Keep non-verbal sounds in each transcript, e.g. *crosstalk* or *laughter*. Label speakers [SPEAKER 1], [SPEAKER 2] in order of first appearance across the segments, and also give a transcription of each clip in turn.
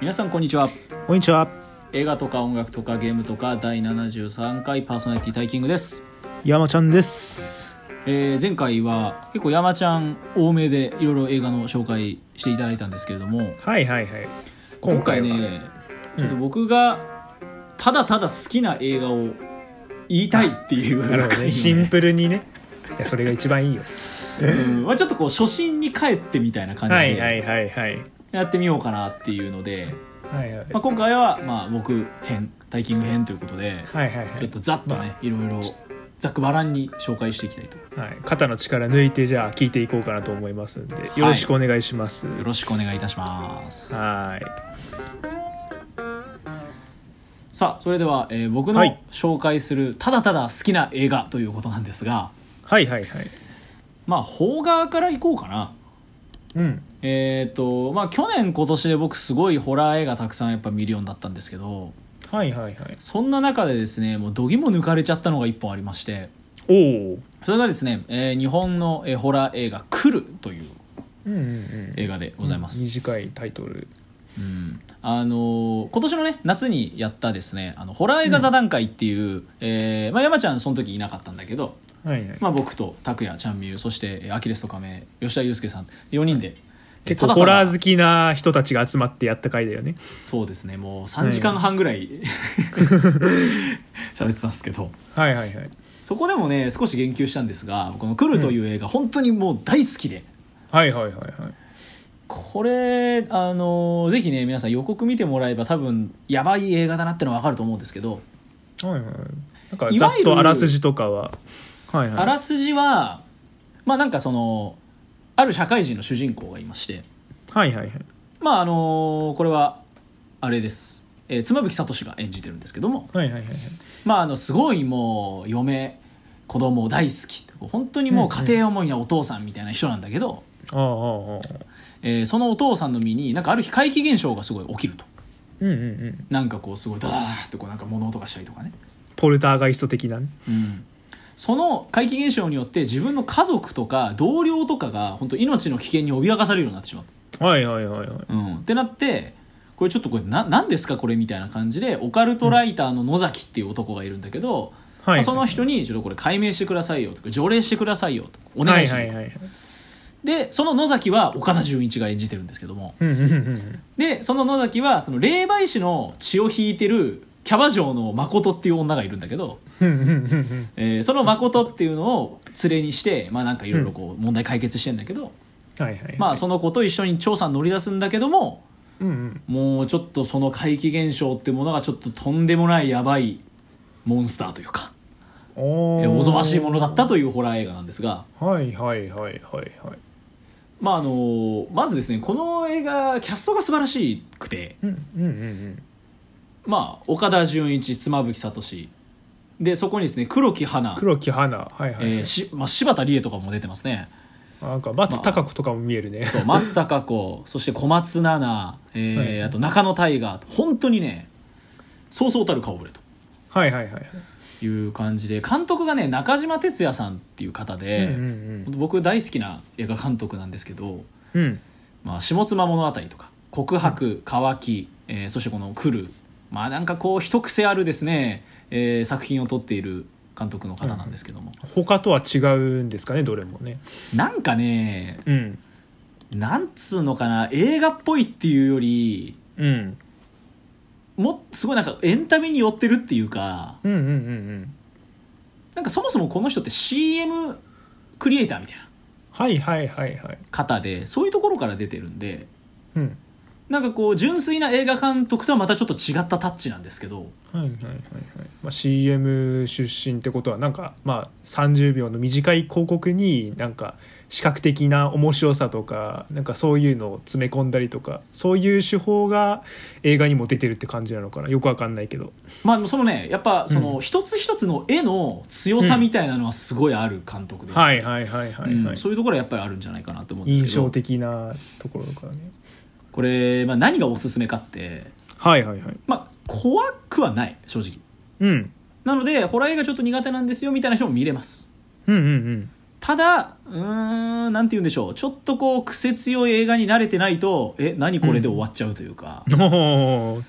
[SPEAKER 1] 皆さんこんにちは。
[SPEAKER 2] こんにちは。
[SPEAKER 1] 映画とか音楽とかゲームとか第73回パーソナリティタイキングです、
[SPEAKER 2] 山ちゃんです。
[SPEAKER 1] えー前回は結構山ちゃん多めでいろいろ映画の紹介していただいたんですけれども。
[SPEAKER 2] はいはいはい。
[SPEAKER 1] 今回
[SPEAKER 2] は。
[SPEAKER 1] ねちょっと僕がただただ好きな映画を言いたいっていう
[SPEAKER 2] ね。シンプルにね。いやそれが一番いいよ。
[SPEAKER 1] うん。まあ、ちょっとこう初心に帰ってみたいな感じ
[SPEAKER 2] はいは
[SPEAKER 1] で
[SPEAKER 2] いはいはい
[SPEAKER 1] やってみようかなっていうので、
[SPEAKER 2] はいはい。
[SPEAKER 1] まあ、今回はまあ僕編タイキング編ということで
[SPEAKER 2] はいはいはい。
[SPEAKER 1] ちょっとざっとねいろいろざっくばらんに紹介していきたいと。
[SPEAKER 2] はい。肩の力抜いてじゃあ聞いていこうかなと思いますんでよろしくお願いします。
[SPEAKER 1] よろしくお願いいたします。
[SPEAKER 2] はい。
[SPEAKER 1] さあそれでは、えー僕の
[SPEAKER 2] はい。
[SPEAKER 1] 紹介するただただ好きな映画ということなんですが
[SPEAKER 2] はいはいはい。
[SPEAKER 1] まあ邦画からいこうかな
[SPEAKER 2] うん。
[SPEAKER 1] えっ、とまあ去年今年で僕すごいホラー映画たくさんやっぱ見るようになったんですけど
[SPEAKER 2] はいはいはい。
[SPEAKER 1] そんな中でですねもう度肝抜かれちゃったのが一本ありまして
[SPEAKER 2] おお。
[SPEAKER 1] それがですね、えー日本の、えーホラー映画「来る」という
[SPEAKER 2] うんうんうん。
[SPEAKER 1] 映画でございます、
[SPEAKER 2] 短いタイトル。
[SPEAKER 1] うん。あのー今年のね夏にやったですねあのホラー映画座談会っていう、えーまあ、山ちゃんその時いなかったんだけど、
[SPEAKER 2] はいはい。
[SPEAKER 1] まあ、僕と拓也ちゃんみゆそしてえーアキレスと亀吉田祐介さん4人でえー
[SPEAKER 2] 結構ホラー好きな人たちが集まってやった回だよね。
[SPEAKER 1] そうですねもう3時間半ぐらい *laughs* 喋ってたんですけど。
[SPEAKER 2] はいはいはい。
[SPEAKER 1] そこでもね少し言及したんですがこの「来る」という映画、本当にもう大好きで。
[SPEAKER 2] はいはいはいはい。
[SPEAKER 1] これあのぜひね皆さん予告見てもらえば多分やばい映画だなってのは分かると思うんですけど。
[SPEAKER 2] はいはい。なんかざっとあらすじとかははいはい。
[SPEAKER 1] あらすじはまあなんかそのある社会人の主人公がいまして。
[SPEAKER 2] はいはいはい。
[SPEAKER 1] まああのこれはあれです、えー妻夫木聡が演じてるんですけども。
[SPEAKER 2] はいはいはいはい。
[SPEAKER 1] まああのすごいもう嫁子供大好き本当にもう家庭思いなお父さんみたいな人なんだけど、
[SPEAKER 2] ああああああ
[SPEAKER 1] えーそのお父さんの身になんかある日怪奇現象がすごい起きると。
[SPEAKER 2] うんうんうん。
[SPEAKER 1] なんかこうすごいダーってこうなんか物音がしたりとかね。
[SPEAKER 2] ポルターガイスト的なね。
[SPEAKER 1] うんその怪奇現象によって自分の家族とか同僚とかが本当命の危険に脅かされるようになってしまう、
[SPEAKER 2] はいはいはいはい。
[SPEAKER 1] うん、ってなってこれちょっとこれな何ですかこれみたいな感じでオカルトライターの野崎っていう男がいるんだけど、
[SPEAKER 2] はい。
[SPEAKER 1] まあその人にちょっとこれ解明してくださいよとか条例してくださいよとお願いします、
[SPEAKER 2] はいはいはい
[SPEAKER 1] でその野崎は岡田准一が演じてるんですけども
[SPEAKER 2] うんうんうん
[SPEAKER 1] でその野崎はその霊媒師の血を引いてるキャバ嬢の誠っていう女がいるんだけど、えーその誠っていうのを連れにしてまあなんかいろいろこう問題解決してんだけど、
[SPEAKER 2] はいはい
[SPEAKER 1] まあその子と一緒に調査に乗り出すんだけども
[SPEAKER 2] うんうん。
[SPEAKER 1] もうちょっとその怪奇現象ってものがちょっととんでもないやばいモンスターというか
[SPEAKER 2] お
[SPEAKER 1] おぞましいものだったというホラー映画なんですが
[SPEAKER 2] はいはいはいはいはい。
[SPEAKER 1] まああのまずですねこの映画キャストが素晴らしくて
[SPEAKER 2] うんうんうんうん
[SPEAKER 1] まあ岡田准一妻夫木聡。でそこにですね黒木華、
[SPEAKER 2] 黒木花。はいはい、はい。
[SPEAKER 1] えーしまあ、柴田理恵とかも出てますね。
[SPEAKER 2] なんか松たか子とかも見えるね、
[SPEAKER 1] そう松たか子。そして小松菜奈、えー
[SPEAKER 2] はい。
[SPEAKER 1] あと中野大河。本当にねそうそうたる顔ぶれと。
[SPEAKER 2] はいはいはい
[SPEAKER 1] い。う感じで監督がね中島哲也さんっていう方で、
[SPEAKER 2] うんうん
[SPEAKER 1] 僕大好きな映画監督なんですけど
[SPEAKER 2] うん。うん「
[SPEAKER 1] まあ、下妻物語」とか「告白」「乾き」えーそしてこの「来る」まあなんかこう一癖あるですね、えー作品を撮っている監督の方なんですけども、
[SPEAKER 2] 他とは違うんですかねどれもね。
[SPEAKER 1] なんかね
[SPEAKER 2] うん。
[SPEAKER 1] なんつうのかな映画っぽいっていうより
[SPEAKER 2] うん。
[SPEAKER 1] もすごいなんかエンタメに寄ってるっていうか
[SPEAKER 2] うんうんうんうん。
[SPEAKER 1] なんかそもそもこの人って CM クリエイターみたいな
[SPEAKER 2] はいはいはいはい。
[SPEAKER 1] 方でそういうところから出てるんで
[SPEAKER 2] うん
[SPEAKER 1] なんかこう純粋な映画監督とはまたちょっと違ったタッチなんですけど。
[SPEAKER 2] はいはいはいはい、まあ、CM 出身ってことはなんかまあ30秒の短い広告になんか視覚的な面白さとかなんかそういうのを詰め込んだりとかそういう手法が映画にも出てるって感じなのかな。よくわかんないけど。
[SPEAKER 1] まあそのねやっぱその一つ一つの絵の強さみたいなのはすごいある監督で、
[SPEAKER 2] はいはいはいはいはい、
[SPEAKER 1] うんそういうところはやっぱりあるんじゃないかなと思うんですけど。
[SPEAKER 2] 印象的なところとかね
[SPEAKER 1] これ、まあ、何がおすすめかって、
[SPEAKER 2] はいはいはい。
[SPEAKER 1] まあ、怖くはない正直。
[SPEAKER 2] うん。
[SPEAKER 1] なのでホラー映画ちょっと苦手なんですよみたいな人も見れます。
[SPEAKER 2] うんうんうん。
[SPEAKER 1] ただうーんなんて言うんでしょう。ちょっとこう癖強い映画に慣れてないとえ何これで終わっちゃうというか、*laughs*
[SPEAKER 2] おーなるほ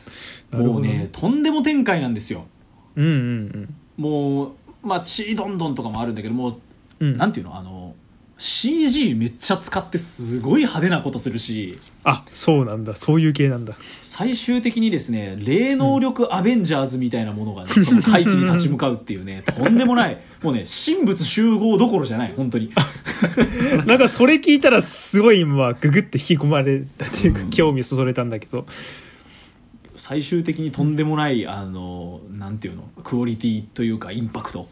[SPEAKER 2] ど。
[SPEAKER 1] もうねとんでも展開なんですよ。
[SPEAKER 2] うんうん
[SPEAKER 1] もうまあ血どんどんとかもあるんだけどもう、
[SPEAKER 2] うん。
[SPEAKER 1] なんていうの？あの CG めっちゃ使ってすごい派手なことするし。
[SPEAKER 2] あそうなんだ。そういう系なんだ。
[SPEAKER 1] 最終的にですね霊能力アベンジャーズみたいなものが、ねその回帰に立ち向かうっていうね *laughs* とんでもない。もうね神仏集合どころじゃない本当に。*laughs*
[SPEAKER 2] なんかそれ聞いたらすごい今ググって引き込まれたっていうか、
[SPEAKER 1] うん。
[SPEAKER 2] 興味をそそれたんだけど。
[SPEAKER 1] 最終的にとんでもないあのなんていうのクオリティというかインパクト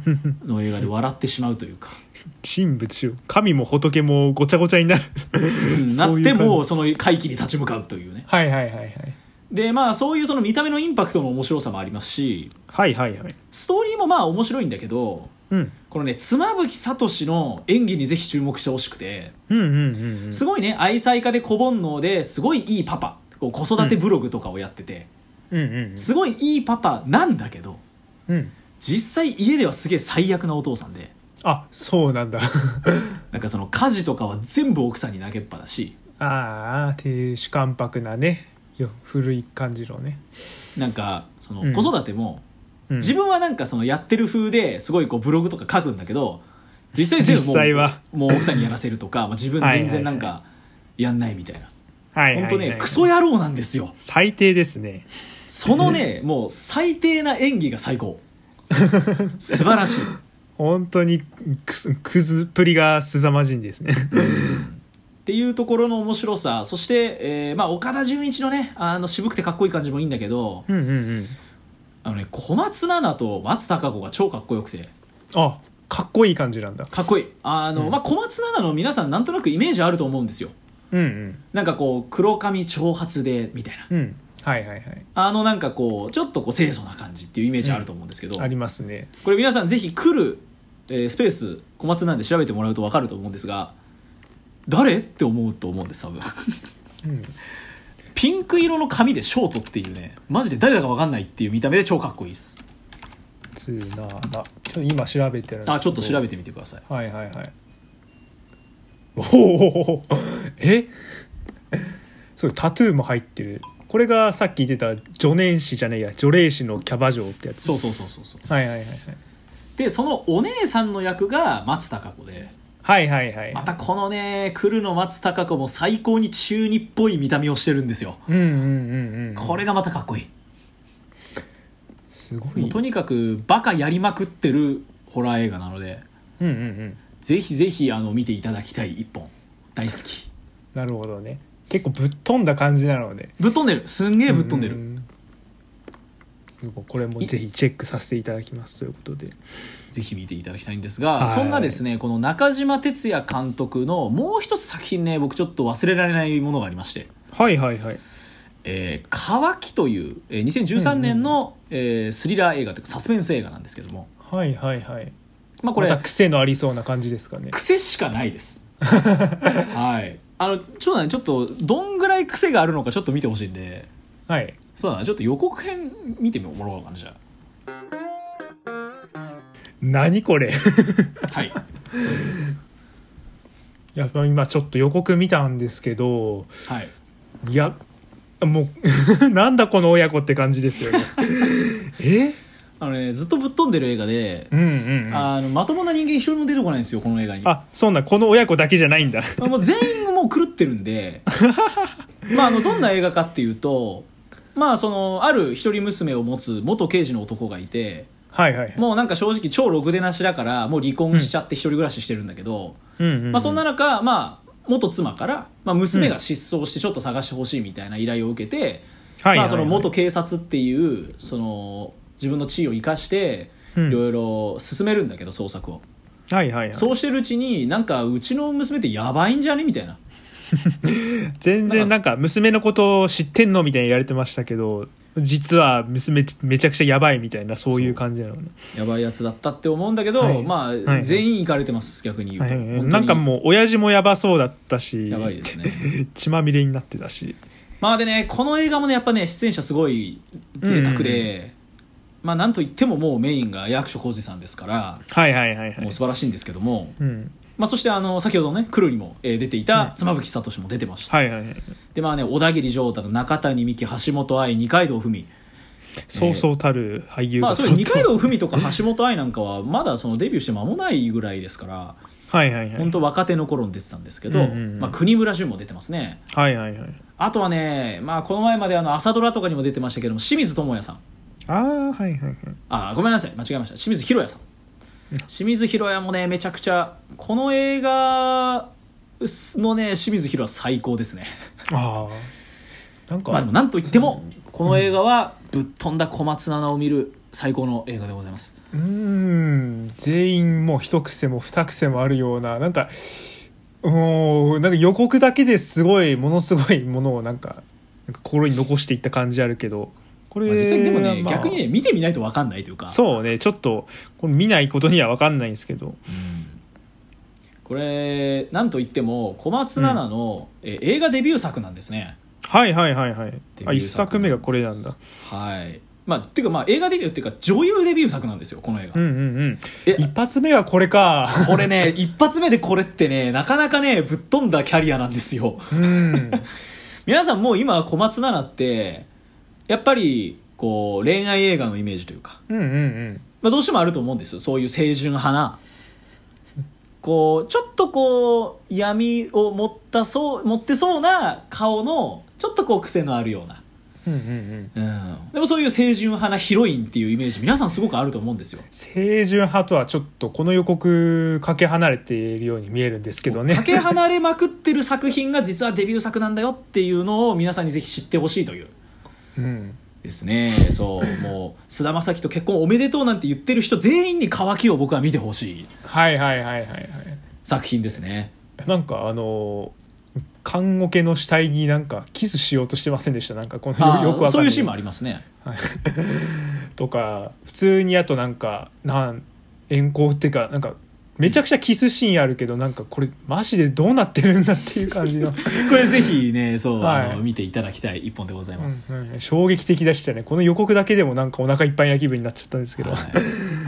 [SPEAKER 1] *laughs* の映画で笑ってしまうというか、
[SPEAKER 2] 神仏集神も仏もごちゃごちゃになる。
[SPEAKER 1] うん *laughs* なってもその回帰に立ち向かうというね。
[SPEAKER 2] はいはいはいはい。
[SPEAKER 1] でまあそういうその見た目のインパクトの面白さもありますし
[SPEAKER 2] はいはいはい。
[SPEAKER 1] ストーリーもまあ面白いんだけど
[SPEAKER 2] うん。
[SPEAKER 1] このね妻夫木聡の演技にぜひ注目してほしくて
[SPEAKER 2] うんうんうんうん。
[SPEAKER 1] すごいね愛妻家で子煩悩ですごいいいパパ子育てブログとかをやってて、
[SPEAKER 2] うん。うん
[SPEAKER 1] すごいいいパパなんだけど
[SPEAKER 2] うんうん
[SPEAKER 1] 実際家ではすげえ最悪なお父さんで。
[SPEAKER 2] あそうなんだ。*laughs*
[SPEAKER 1] なんかその家事とかは全部奥さんに投げっぱだし。
[SPEAKER 2] ああ亭主関白なね。よ古い感じのね、
[SPEAKER 1] なんかその
[SPEAKER 2] うん。
[SPEAKER 1] 子育ても、
[SPEAKER 2] うん。
[SPEAKER 1] 自分はなんかそのやってる風ですごいこうブログとか書くんだけど実際全部もうもう奥さんにやらせるとか、まあ、自分全然なん
[SPEAKER 2] はい
[SPEAKER 1] かやんないみたいな。
[SPEAKER 2] はいはいはい。
[SPEAKER 1] 本当ねクソ野郎なんですよ。
[SPEAKER 2] 最低ですね。
[SPEAKER 1] そのねもう最低な演技が最高素晴らしい。
[SPEAKER 2] 本当にくすくずっぷりが凄まじいんですね。
[SPEAKER 1] っていうところの面白さ。そして、えーまあ、岡田准一のねあの渋くてかっこいい感じもいいんだけど
[SPEAKER 2] うんうんうん。
[SPEAKER 1] あの、ね、小松菜奈と松たか子が超かっこよくて。
[SPEAKER 2] あかっこいい感じなんだ。
[SPEAKER 1] かっこいい。あの、
[SPEAKER 2] うん。
[SPEAKER 1] まあ、小松菜奈の皆さんなんとなくイメージあると思うんですよ。
[SPEAKER 2] うんうん。
[SPEAKER 1] なんかこう黒髪長髪でみたいな。
[SPEAKER 2] うんはいはいはい。
[SPEAKER 1] あのなんかこうちょっとこう清楚な感じっていうイメージあると思うんですけど、
[SPEAKER 2] ありますね。
[SPEAKER 1] これ皆さんぜひ来る、えースペース小松なんで調べてもらうと分かると思うんですが誰って思うと思うんです多分。
[SPEAKER 2] うん。
[SPEAKER 1] ピンク色の髪でショートっていうねマジで誰だか分かんないっていう見た目で超かっこいいです。
[SPEAKER 2] つなだちょっと今調べてるんですけど。
[SPEAKER 1] あちょっと調べてみてください。
[SPEAKER 2] はいはいはい。おお *laughs* え？*laughs* そうタトゥーも入ってるこれがさっき言ってた助念師じゃねえや除霊師のキャバ嬢ってやつ。
[SPEAKER 1] そうそうそうそうそう。
[SPEAKER 2] はいはいはいはい。
[SPEAKER 1] でそのお姉さんの役が松たか子で。
[SPEAKER 2] はいはいはい
[SPEAKER 1] またこのね来るの松たか子も最高に中二っぽい見た目をしてるんですよ。
[SPEAKER 2] うんうんうんうん。
[SPEAKER 1] これがまたかっこいい。
[SPEAKER 2] すごい。
[SPEAKER 1] もうとにかくバカやりまくってるホラー映画なので
[SPEAKER 2] うんうんうん。
[SPEAKER 1] ぜひぜひあの見ていただきたい一本。大好き。
[SPEAKER 2] なるほどね結構ぶっ飛んだ感じなので。
[SPEAKER 1] ぶっ飛んでる。すんげえぶっ飛んでる、
[SPEAKER 2] うん。これもぜひチェックさせていただきますということで。
[SPEAKER 1] ぜひ見ていただきたいんですが、
[SPEAKER 2] はい。
[SPEAKER 1] そんなですねこの中島哲也監督のもう一つ作品ね僕ちょっと忘れられないものがありまして。
[SPEAKER 2] はいはいはい「
[SPEAKER 1] えー、乾き」という、えー2013年の、えースリラー映画というかサスペンス映画なんですけども。
[SPEAKER 2] はいはいはい。
[SPEAKER 1] まあこれ
[SPEAKER 2] また癖のありそうな感じですかね。
[SPEAKER 1] 癖しかないです。*laughs* はいあのちょっとねちょっとどんぐらい癖があるのかちょっと見てほしいんで。
[SPEAKER 2] はい。
[SPEAKER 1] そうだなちょっと予告編見てもらおうかなじゃ
[SPEAKER 2] 何これ？
[SPEAKER 1] あはい。*laughs*
[SPEAKER 2] やっぱ今ちょっと予告見たんですけど
[SPEAKER 1] はい。
[SPEAKER 2] いやもう *laughs* なんだこの親子って感じですよね。*laughs* え？
[SPEAKER 1] あのねずっとぶっ飛んでる映画で、
[SPEAKER 2] うんうん、うん、あ
[SPEAKER 1] あのまともな人間一人も出てこないんですよこの映画に。
[SPEAKER 2] そんなこの親子だけじゃないんだ。
[SPEAKER 1] まあもう全員もう狂ってるんで。*laughs* まああのどんな映画かっていうとまあそのある一人娘を持つ元刑事の男がいて
[SPEAKER 2] はいはい。
[SPEAKER 1] もうなんか正直超ろくでなしだからもう離婚しちゃって一人暮らししてるんだけど、
[SPEAKER 2] うんうんうん。
[SPEAKER 1] まあ、そんな中、まあ、元妻から、まあ、娘が失踪してちょっと探してほしいみたいな依頼を受けて、
[SPEAKER 2] はいはいはい。
[SPEAKER 1] まあ、その元警察っていうその自分の地位を生かして
[SPEAKER 2] うん。
[SPEAKER 1] いろいろ進めるんだけど捜索を、
[SPEAKER 2] はいはいはい。
[SPEAKER 1] そうしてるうちになんかうちの娘ってやばいんじゃねみたいな。*laughs*
[SPEAKER 2] 全然なんか娘のことを知ってんのみたいに言われてましたけど実は娘めちゃくちゃやばいみたいなそういう感じなのね。
[SPEAKER 1] やばいやつだったって思うんだけど、
[SPEAKER 2] はい。
[SPEAKER 1] まあ、
[SPEAKER 2] はい。はい
[SPEAKER 1] 全員行かれてます逆に言うと、
[SPEAKER 2] はい。はいなんかもう親父もやばそうだったし
[SPEAKER 1] やばいですね。*laughs*
[SPEAKER 2] 血まみれになってたし。
[SPEAKER 1] まあでねこの映画もねやっぱね出演者すごい贅沢で、まあなんといってももうメインが役所広司さんですから
[SPEAKER 2] はいはいはいはい。
[SPEAKER 1] もう素晴らしいんですけども、
[SPEAKER 2] うん。
[SPEAKER 1] まあ、そしてあの先ほどねクルにも、えー出ていた妻夫木聡も出てました、
[SPEAKER 2] はいはいはい。
[SPEAKER 1] でまあね小田切城太中谷美紀橋本愛二階堂ふみ
[SPEAKER 2] そうそうたる俳優
[SPEAKER 1] まあそれ二
[SPEAKER 2] 揃ってます
[SPEAKER 1] 階堂ふみとか橋本愛なんかはまだそのデビューして間もないぐらいですから
[SPEAKER 2] はいはいはい。
[SPEAKER 1] 本当若手の頃に出てたんですけど、
[SPEAKER 2] うんうんうん。
[SPEAKER 1] まあ、国村淳も出てますね。
[SPEAKER 2] はいはいはい。
[SPEAKER 1] あとはね、まあ、この前まであの朝ドラとかにも出てましたけども清水智也さん
[SPEAKER 2] ああはいはいはい。
[SPEAKER 1] あごめんなさい。間違えました。清水宏也さん。清水宏也もねめちゃくちゃこの映画のね清水宏也最高ですね。
[SPEAKER 2] ああなんか、
[SPEAKER 1] まあでもなんといってもこの映画はぶっ飛んだ小松菜奈を見る最高の映画でございます。
[SPEAKER 2] うーん。全員もう一癖も二癖もあるようななんかもうなんか予告だけですごいものすごいものをなんかなんか心に残していった感じあるけどこれ、
[SPEAKER 1] まあ実際でもね、
[SPEAKER 2] まあ。
[SPEAKER 1] 逆にね見てみないと分かんないというか。
[SPEAKER 2] そうねちょっとこれ見ないことには分かんないんですけど。
[SPEAKER 1] これなんといっても小松菜奈の、え映画デビュー作なんですね。
[SPEAKER 2] はいはいはいはい。あ一作目がこれなんだ。
[SPEAKER 1] はい。まあっていうかまあ映画デビューっていうか女優デビュー作なんですよこの映画、
[SPEAKER 2] うんうんうん。
[SPEAKER 1] え
[SPEAKER 2] 一発目はこれか。
[SPEAKER 1] これね一発目でこれってねなかなかねぶっ飛んだキャリアなんですよ。
[SPEAKER 2] うん。*laughs*
[SPEAKER 1] 皆さんもう今小松菜奈ってやっぱりこう恋愛映画のイメージというか、
[SPEAKER 2] うんうんうん。
[SPEAKER 1] まあ、どうしてもあると思うんですそういう清純派な。こうちょっとこう闇を持ったそう持ってそうな顔のちょっとこう癖のあるような、
[SPEAKER 2] うんうんうん。
[SPEAKER 1] うん、でもそういう清純派なヒロインっていうイメージ皆さんすごくあると思うんですよ。
[SPEAKER 2] 清純派とはちょっとこの予告かけ離れているように見えるんですけどね。
[SPEAKER 1] かけ離れまくってる作品が実はデビュー作なんだよっていうのを皆さんにぜひ知ってほしいという
[SPEAKER 2] うん。
[SPEAKER 1] ですね。そうもう菅田将暉と結婚おめでとうなんて言ってる人全員に乾きを僕は見てほしい。
[SPEAKER 2] はいはいはいはいはい
[SPEAKER 1] 作品ですね。
[SPEAKER 2] なんかあの棺桶の死体になんかキスしようとしてませんでした？なんかこの
[SPEAKER 1] あ
[SPEAKER 2] よよく
[SPEAKER 1] そういうシーンもありますね。*laughs*
[SPEAKER 2] とか普通にあとなんかなん遠行っていうかなんかめちゃくちゃキスシーンあるけどなんかこれマジでどうなってるんだっていう感じの、*laughs*
[SPEAKER 1] これぜひねそう、
[SPEAKER 2] はい。
[SPEAKER 1] あの見ていただきたい一本でございます、
[SPEAKER 2] うんうん衝撃的でしたねこの予告だけでもなんかお腹いっぱいな気分になっちゃったんですけど、
[SPEAKER 1] はい、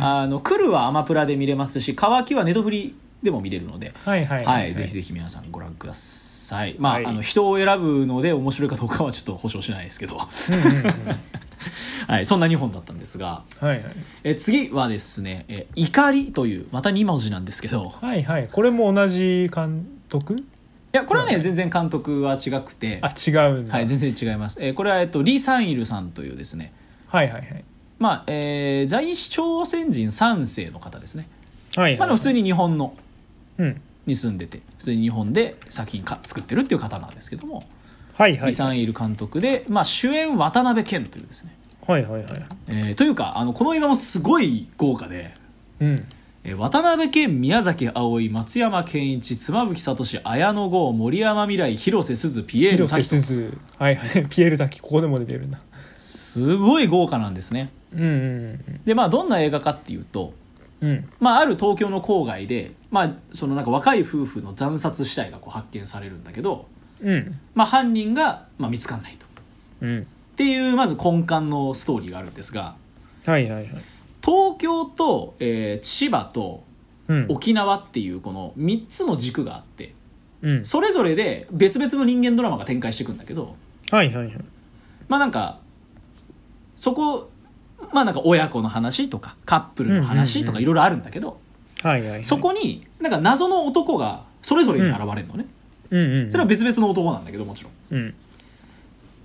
[SPEAKER 1] あの来るはアマプラで見れますし乾きはネトフリでも見れるので。
[SPEAKER 2] はいはい。
[SPEAKER 1] はい、ぜひぜひ皆さんご覧ください。まあ,、
[SPEAKER 2] はい。
[SPEAKER 1] あの人を選ぶので面白いかどうかはちょっと保証しないですけど、
[SPEAKER 2] うんうんうん *laughs* *laughs*
[SPEAKER 1] はい、そんな2本だったんですが
[SPEAKER 2] はいはい。
[SPEAKER 1] え次はですね「え怒り」というまた2文字なんですけど。
[SPEAKER 2] はいはい。これも同じ監督？
[SPEAKER 1] いやこれはね全然監督は違くて。
[SPEAKER 2] あ違う
[SPEAKER 1] はい、全然違います、えーこれは、えっと、リ・サンイルさんというですね。
[SPEAKER 2] はいはいはい。
[SPEAKER 1] まあえー在日朝鮮人3世の方ですね、
[SPEAKER 2] はいはい
[SPEAKER 1] まあ、普通に日本の
[SPEAKER 2] うん。
[SPEAKER 1] に住んでて普通に日本で作品か作ってるっていう方なんですけども、
[SPEAKER 2] はいはい。
[SPEAKER 1] リ・サンイル監督で、まあ、主演渡辺謙というですね、
[SPEAKER 2] はいはいはい。
[SPEAKER 1] えーというかあのこの映画もすごい豪華で、
[SPEAKER 2] うん。
[SPEAKER 1] えー渡辺謙宮崎あおい松山ケンイチ妻夫木聡綾野剛森山未来広瀬すずピエール
[SPEAKER 2] 広瀬すず。はいはい。*laughs* ピエール滝ここでも出てるんだ。
[SPEAKER 1] すごい豪華なんですね。
[SPEAKER 2] うんうん
[SPEAKER 1] でまあどんな映画かっていうと
[SPEAKER 2] うんうん。
[SPEAKER 1] まあ、ある東京の郊外で、まあ、そのなんか若い夫婦の惨殺死体がこう発見されるんだけど、
[SPEAKER 2] うん。
[SPEAKER 1] まあ、犯人がまあ見つかんないと。
[SPEAKER 2] うん。
[SPEAKER 1] っていうまず根幹のストーリーがあるんですが
[SPEAKER 2] はいはいはい。
[SPEAKER 1] 東京と、えー千葉と
[SPEAKER 2] うん。
[SPEAKER 1] 沖縄っていうこの3つの軸があって
[SPEAKER 2] うん。
[SPEAKER 1] それぞれで別々の人間ドラマが展開していくんだけど
[SPEAKER 2] はいはいはい。
[SPEAKER 1] まあなんかそこまあなんか親子の話とかカップルの話とかいろいろあるんだけど、
[SPEAKER 2] はいはいはい。
[SPEAKER 1] そこになんか謎の男がそれぞれに現れるのね、それは別々の男なんだけどもちろん。
[SPEAKER 2] うん。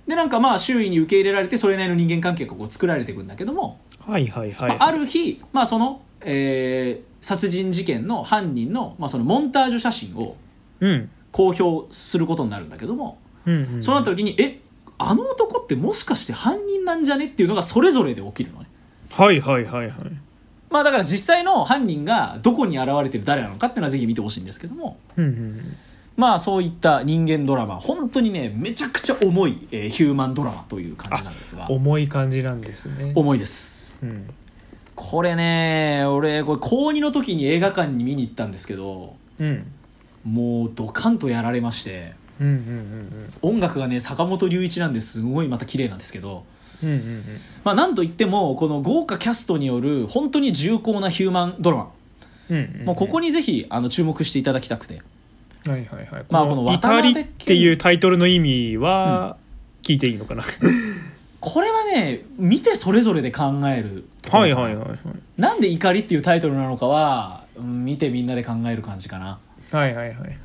[SPEAKER 1] でなんかまあ周囲に受け入れられてそれなりの人間関係がこう作られていくんだけども、
[SPEAKER 2] はいはいはい。
[SPEAKER 1] まあ、ある日、まあ、その、えー殺人事件の犯人の,、まあそのモンタージュ写真を
[SPEAKER 2] うん。
[SPEAKER 1] 公表することになるんだけども、
[SPEAKER 2] うんうん
[SPEAKER 1] そうなった時にえあの男ってもしかして犯人なんじゃねっていうのがそれぞれで起きるのね。
[SPEAKER 2] はいはいはいはい。
[SPEAKER 1] まあだから実際の犯人がどこに現れてる誰なのかっていうのはぜひ見てほしいんですけども。
[SPEAKER 2] うんうん
[SPEAKER 1] まあそういった人間ドラマ。本当にねめちゃくちゃ重い、えーヒューマンドラマという感じなんですが。
[SPEAKER 2] 重い感じなんですね。
[SPEAKER 1] 重いです。
[SPEAKER 2] うん。
[SPEAKER 1] これね俺これ高2の時に映画館に見に行ったんですけど
[SPEAKER 2] うん。
[SPEAKER 1] もうドカンとやられまして
[SPEAKER 2] うんうんうんうん。
[SPEAKER 1] 音楽がね坂本龍一なんですごいまた綺麗なんですけど
[SPEAKER 2] うんうんうん
[SPEAKER 1] まあ、なんといってもこの豪華キャストによる本当に重厚なヒューマンドラマ、
[SPEAKER 2] うんうん。
[SPEAKER 1] もうここにぜひあの注目していただきたくて
[SPEAKER 2] はいはいはい。
[SPEAKER 1] まあこの
[SPEAKER 2] 怒
[SPEAKER 1] 渡辺
[SPEAKER 2] りっていうタイトルの意味は聞いていいのかな、*laughs*
[SPEAKER 1] これはね見てそれぞれで考える
[SPEAKER 2] はいはいはいはい。
[SPEAKER 1] なんで怒りっていうタイトルなのかは、うん見てみんなで考える感じかな。
[SPEAKER 2] はいはいはいはい。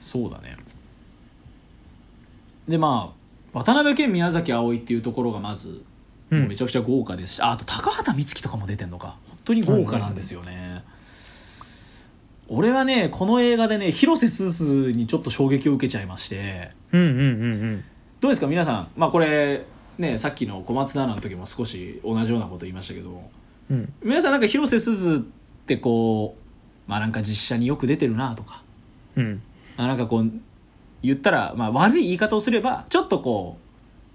[SPEAKER 1] そうだね。でまあ渡辺謙宮崎あおいっていうところがまず、
[SPEAKER 2] うん。
[SPEAKER 1] もうめちゃくちゃ豪華ですしああと高畑充希とかも出てんのか。本当に豪華なんですよね、俺はねこの映画でね広瀬すずにちょっと衝撃を受けちゃいまして。
[SPEAKER 2] うんうんうんうん。
[SPEAKER 1] どうですか？皆さん。まあこれねさっきの小松菜奈の時も少し同じようなこと言いましたけど。
[SPEAKER 2] うん。
[SPEAKER 1] 皆さんなんか広瀬すずってこうまあなんか実写によく出てるなとか。
[SPEAKER 2] うん。
[SPEAKER 1] まあなんかこう言ったら、まあ、悪い言い方をすればちょっとこう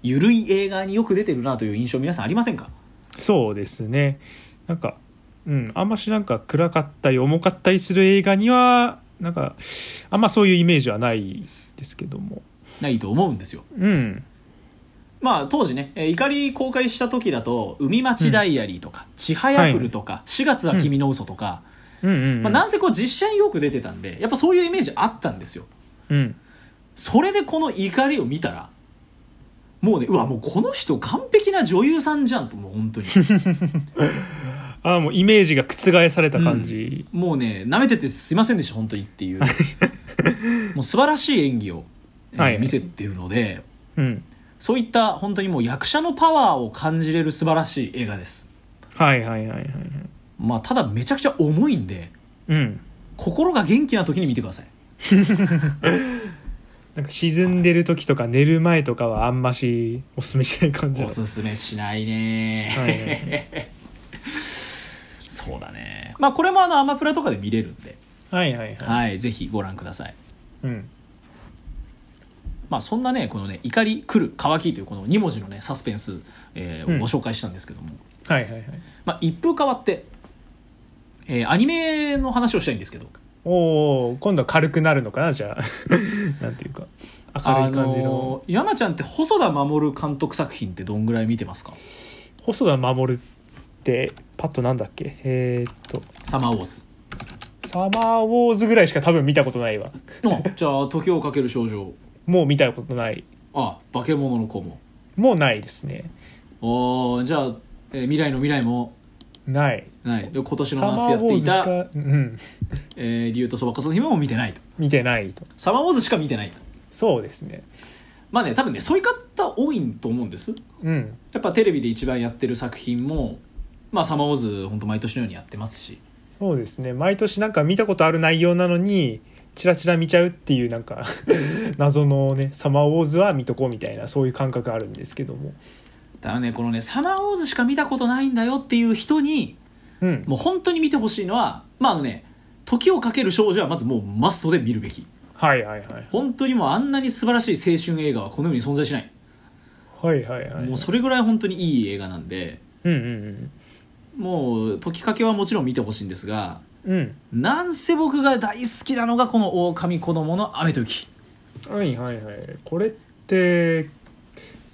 [SPEAKER 1] 緩い映画によく出てるなという印象皆さんありませんか？
[SPEAKER 2] そうですね。なんかうんあんましなんか暗かったり重かったりする映画にはなんかあんまそういうイメージはないですけども。
[SPEAKER 1] ないと思うんですよ。
[SPEAKER 2] うん。
[SPEAKER 1] まあ当時ね、えー怒り公開した時だと「海町ダイアリー」とか「ちはやふる」とか「4月は君の嘘とか、
[SPEAKER 2] うんうんうん。
[SPEAKER 1] まあ、なんせこう実写によく出てたんでやっぱそういうイメージあったんですよ。
[SPEAKER 2] うん。
[SPEAKER 1] それでこの怒りを見たらもうねうわもうこの人完璧な女優さんじゃんともう本当に *laughs*
[SPEAKER 2] あもうイメージが覆された感じ、
[SPEAKER 1] もうね舐めててすいませんでした本当にっていう。*laughs* もう素晴らしい演技を、えー
[SPEAKER 2] はい
[SPEAKER 1] 見せてるので
[SPEAKER 2] うん。
[SPEAKER 1] そういった本当にもう役者のパワーを感じれる素晴らしい映画です。
[SPEAKER 2] はいはいはいはいはい。
[SPEAKER 1] まあただめちゃくちゃ重いんで
[SPEAKER 2] うん。
[SPEAKER 1] 心が元気な時に見てください。*laughs*
[SPEAKER 2] なんか沈んでる時とか寝る前とかはあんましおすすめしない感じだ。
[SPEAKER 1] おすすめしないね、
[SPEAKER 2] はいはい
[SPEAKER 1] そうだね。まあこれもあのアマプラとかで見れるんで。
[SPEAKER 2] はいはいはい。
[SPEAKER 1] はいぜひご覧ください。
[SPEAKER 2] うん。
[SPEAKER 1] まあそんなねこのね怒り来る乾きというこの2文字のねサスペンス、えー
[SPEAKER 2] うん。
[SPEAKER 1] をご紹介したんですけども、
[SPEAKER 2] はいはいはい。
[SPEAKER 1] まあ、一風変わって、えーアニメの話をしたいんですけど。
[SPEAKER 2] おお今度は軽くなるのかな？じゃあ。*laughs* なんていうか。明るい感じの,、
[SPEAKER 1] あのー山ちゃんって細田守監督作品ってどんぐらい見てますか？
[SPEAKER 2] 細田守ってパッとなんだっけ？えーっと。
[SPEAKER 1] サマーウォーズ。
[SPEAKER 2] サマーウォーズぐらいしか多分見たことないわ。
[SPEAKER 1] あじゃあ時をかける少女
[SPEAKER 2] もう見たことない。
[SPEAKER 1] あ化け物の子も。
[SPEAKER 2] もうないですね。
[SPEAKER 1] おーじゃあ、えー未来の未来も。
[SPEAKER 2] ない。
[SPEAKER 1] ない。で今年
[SPEAKER 2] サ
[SPEAKER 1] の夏やってい
[SPEAKER 2] たか、うん、
[SPEAKER 1] えー、竜とそばかすの姫も見てないと。
[SPEAKER 2] 見てないと。
[SPEAKER 1] サマーウォーズしか見てない。
[SPEAKER 2] そうですね。
[SPEAKER 1] まあね多分ねそういう方多いと思うんです。
[SPEAKER 2] うん。
[SPEAKER 1] やっぱテレビで一番やってる作品もまあサマーウォーズ本当毎年のようにやってますし。
[SPEAKER 2] そうですね。毎年なんか見たことある内容なのにチラチラ見ちゃうっていうなんか *laughs* 謎のね「サマーウォーズ」は見とこうみたいなそういう感覚あるんですけども。
[SPEAKER 1] だからねこのねサマーウォーズしか見たことないんだよっていう人に
[SPEAKER 2] うん。
[SPEAKER 1] もう本当に見てほしいのはまああのね時をかける少女はまずもうマストで見るべき。
[SPEAKER 2] はいはいはい。
[SPEAKER 1] 本当にもうあんなに素晴らしい青春映画はこの世に存在しない。
[SPEAKER 2] はいはいはい。
[SPEAKER 1] もうそれぐらい本当にいい映画なんで。
[SPEAKER 2] うんうん
[SPEAKER 1] もう時かけはもちろん見てほしいんですが
[SPEAKER 2] うん。うん
[SPEAKER 1] なんせ僕が大好きなのがこの狼子供の雨と雪。
[SPEAKER 2] はいはいはい。これって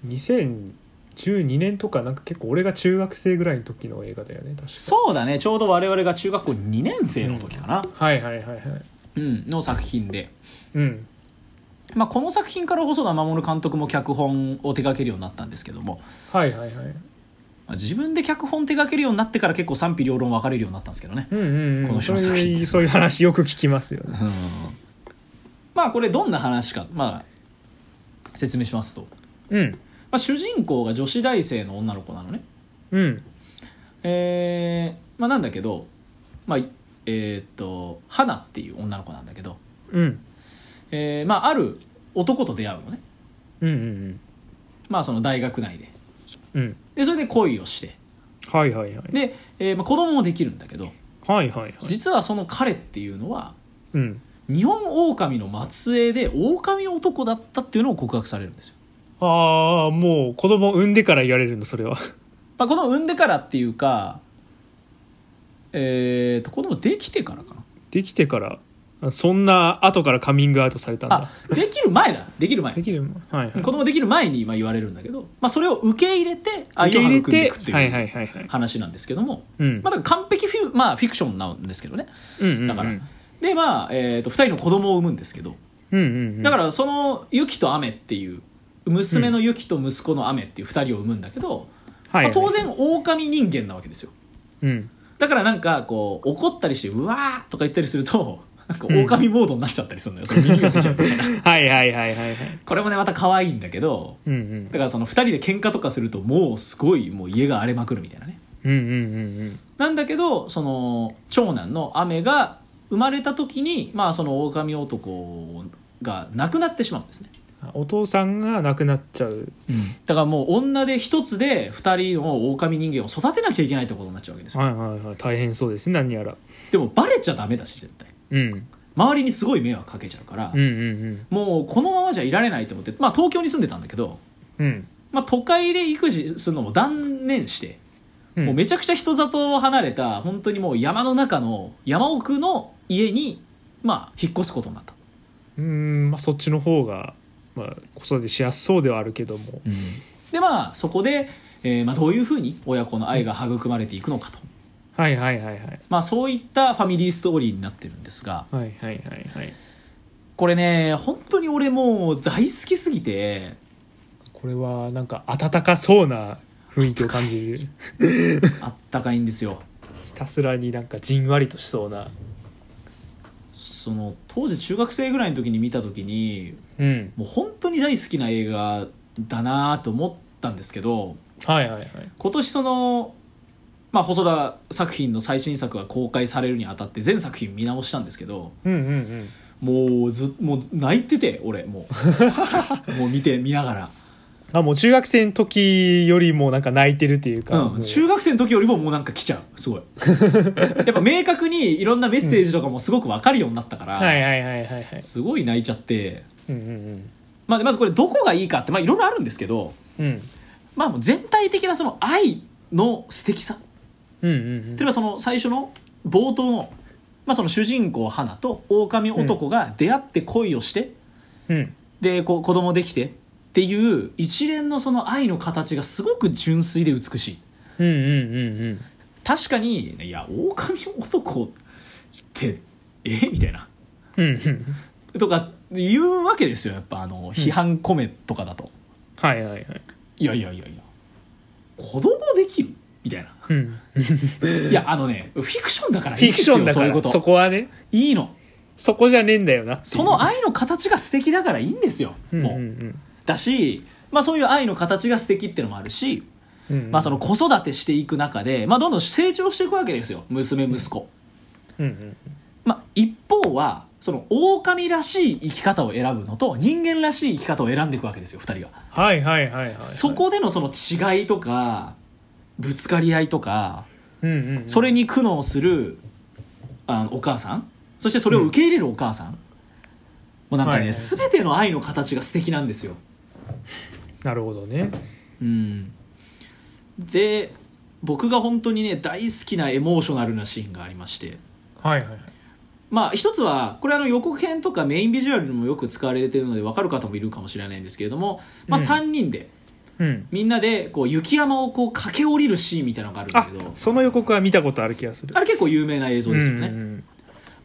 [SPEAKER 2] 2012年とかなんか結構俺が中学生ぐらいの時の映画だよね確か。
[SPEAKER 1] そうだね。ちょうど我々が中学校2年生の時かな、
[SPEAKER 2] はいはいはいはい。
[SPEAKER 1] うんの作品で、
[SPEAKER 2] うん。
[SPEAKER 1] まあ、この作品から細田守監督も脚本を手掛けるようになったんですけども、
[SPEAKER 2] はいはいはい
[SPEAKER 1] まあ自分で脚本手掛けるようになってから結構賛否両論分かれるようになったんですけどね、
[SPEAKER 2] うんうんうん。
[SPEAKER 1] この人の作品。
[SPEAKER 2] そういう話よく聞きますよね。
[SPEAKER 1] うん。まあこれどんな話か、まあ、説明しますと、
[SPEAKER 2] うん。
[SPEAKER 1] まあ、主人公が女子大生の女の子なのね。
[SPEAKER 2] うん。
[SPEAKER 1] えーまあ、なんだけど、まあえーっと花っていう女の子なんだけど、
[SPEAKER 2] うん。
[SPEAKER 1] えーまあ、ある男と出会うのね、
[SPEAKER 2] うんうん
[SPEAKER 1] まあ、その大学内で。
[SPEAKER 2] うんうん
[SPEAKER 1] でそれで恋をして。
[SPEAKER 2] はいはいはい。
[SPEAKER 1] で、えーまあ、子供もできるんだけど。
[SPEAKER 2] はいはいはい。
[SPEAKER 1] 実はその彼っていうのは
[SPEAKER 2] うん。
[SPEAKER 1] 日本狼の末裔で狼男だったっていうのを告白されるんですよ、
[SPEAKER 2] ああもう子供産んでから言われるのそれは。
[SPEAKER 1] まあ、この産んでからっていうかえー、と子供できてからかな。
[SPEAKER 2] できてから。あそんな後からカミングアウトされたん
[SPEAKER 1] あ
[SPEAKER 2] だ
[SPEAKER 1] できる前だ。できる前。
[SPEAKER 2] できるはいはい。
[SPEAKER 1] 子供できる前にまあ言われるんだけど、まあ、それを受け入れて愛を
[SPEAKER 2] 受け入れ
[SPEAKER 1] 育んでい
[SPEAKER 2] て
[SPEAKER 1] くって
[SPEAKER 2] はい
[SPEAKER 1] う話なんですけども、
[SPEAKER 2] うん。
[SPEAKER 1] まあ、だから完璧フィ,、まあ、フィクションなんですけどね。
[SPEAKER 2] うんうんうん。
[SPEAKER 1] だから、でまあ、えー、と2人の子供を産むんですけど。
[SPEAKER 2] うんうんうん。
[SPEAKER 1] だからそのユキとアメっていう娘のユキと息子のアメっていう2人を産むんだけど、
[SPEAKER 2] はい。
[SPEAKER 1] まあ、当然狼人間なわけですよ。
[SPEAKER 2] うん。
[SPEAKER 1] だからなんかこう怒ったりして「うわー」とか言ったりするとなんか狼モードになっちゃったりするのよ、その耳が出ちゃうみたいな
[SPEAKER 2] はいはいはいはいはい。
[SPEAKER 1] これもねまた可愛いんだけど
[SPEAKER 2] うんうん。
[SPEAKER 1] だからその2人で喧嘩とかするともうすごいもう家が荒れまくるみたいなね。
[SPEAKER 2] うんうんうん
[SPEAKER 1] なんだけどその長男のアメが生まれた時にまあその狼男が亡くなってしまうんですね。
[SPEAKER 2] お父さんが亡くなっちゃう。
[SPEAKER 1] だからもう女で一つで二人の狼人間を育てなきゃいけないってことになっちゃうわけですよ。
[SPEAKER 2] はいはいはい。大変そうですね何やら。
[SPEAKER 1] でもバレちゃダメだし絶対
[SPEAKER 2] うん。
[SPEAKER 1] 周りにすごい迷惑かけちゃうから、
[SPEAKER 2] うんうん
[SPEAKER 1] もうこのままじゃいられないと思ってまあ東京に住んでたんだけど、
[SPEAKER 2] うん。うん
[SPEAKER 1] まあ、都会で育児するのも断念して、
[SPEAKER 2] うん。
[SPEAKER 1] もうめちゃくちゃ人里を離れた本当にもう山の中の山奥の家にまあ引っ越すことになった、
[SPEAKER 2] うーんまあそっちの方がまあ子育てしやすそうではあるけども。
[SPEAKER 1] でまあそこで、えーまあ、どういうふうに親子の愛が育まれていくのかと、
[SPEAKER 2] はいはいはいはい。
[SPEAKER 1] まあ、そういったファミリーストーリーになってるんですが
[SPEAKER 2] はいはいはいはい。
[SPEAKER 1] これね本当に俺もう大好きすぎて
[SPEAKER 2] これはなんか温かそうな雰囲気を感じる。*laughs*
[SPEAKER 1] あったかいんですよ。
[SPEAKER 2] ひたすらになんかじんわりとしそうな。
[SPEAKER 1] その当時中学生ぐらいの時に見た時に
[SPEAKER 2] うん。
[SPEAKER 1] もう本当に大好きな映画だなと思ったんですけど
[SPEAKER 2] はいはいはい。
[SPEAKER 1] 今年その、まあ、細田作品の最新作が公開されるにあたって全作品見直したんですけど
[SPEAKER 2] うんうんうん。
[SPEAKER 1] もうずもう泣いてて俺もう。*laughs* もう見て見ながら、
[SPEAKER 2] あもう中学生の時よりもなんか泣いてるっていうか、
[SPEAKER 1] うん、中学生の時よりももうなんか来ちゃう。すごい。*laughs* やっぱ明確にいろんなメッセージとかもすごく分かるようになったから、
[SPEAKER 2] はいはいはいはいはい。
[SPEAKER 1] すごい泣いちゃって、
[SPEAKER 2] うんうん
[SPEAKER 1] まあ、でまずこれどこがいいかってまあいろいろあるんですけど、
[SPEAKER 2] うんうん。
[SPEAKER 1] まあ、もう全体的なその愛の素敵さ
[SPEAKER 2] うんうん
[SPEAKER 1] 例えばその最初の冒頭の,、まあその主人公花と狼男が出会って恋をして、
[SPEAKER 2] うん。
[SPEAKER 1] でこう子供できてっていう一連のその愛の形がすごく純粋で美しい。
[SPEAKER 2] うんうんうんうん。
[SPEAKER 1] 確かにいや狼男ってえみたいな。
[SPEAKER 2] うんうん。
[SPEAKER 1] とか言うわけですよ。やっぱあの批判コメとかだと、
[SPEAKER 2] はいはいはい。
[SPEAKER 1] いやいやいやいや。子供できるみたいな
[SPEAKER 2] うん。*laughs*
[SPEAKER 1] いやあのねフィクションだからい
[SPEAKER 2] フィク
[SPEAKER 1] いですよ
[SPEAKER 2] ションだから
[SPEAKER 1] そういうこと。
[SPEAKER 2] そこはね。
[SPEAKER 1] いいの。
[SPEAKER 2] そこじゃねえんだよな。
[SPEAKER 1] その愛の形が素敵だからいいんですよもう、
[SPEAKER 2] うんうん。
[SPEAKER 1] だし、まあ、そういう愛の形が素敵っていうのもあるし、
[SPEAKER 2] うんうん。
[SPEAKER 1] まあ、その子育てしていく中で、まあ、どんどん成長していくわけですよ娘息子、
[SPEAKER 2] うんうん
[SPEAKER 1] まあ、一方はその狼らしい生き方を選ぶのと人間らしい生き方を選んでいくわけですよ2人が、
[SPEAKER 2] はいはいはいはいはい。
[SPEAKER 1] そこでのその違いとかぶつかり合いとか
[SPEAKER 2] うんうんうん。
[SPEAKER 1] それに苦悩するあのお母さん。そしてそれを受け入れるお母さん、もうなんかね、
[SPEAKER 2] はいはい。
[SPEAKER 1] 全ての愛の形が素敵なんですよ。
[SPEAKER 2] なるほどね。
[SPEAKER 1] うん、で僕が本当にね大好きなエモーショナルなシーンがありまして。
[SPEAKER 2] はいはいはい。
[SPEAKER 1] まあ一つはこれあの予告編とかメインビジュアルにもよく使われているので分かる方もいるかもしれないんですけれども、まあ、
[SPEAKER 2] うん。
[SPEAKER 1] 3人で
[SPEAKER 2] うん。
[SPEAKER 1] みんなでこう雪山をこう駆け下りるシーンみたいなのがあるんだ
[SPEAKER 2] あ
[SPEAKER 1] けど。
[SPEAKER 2] その予告は見たことある気がする。
[SPEAKER 1] あれ結構有名な映像ですよね、
[SPEAKER 2] うんうんうん。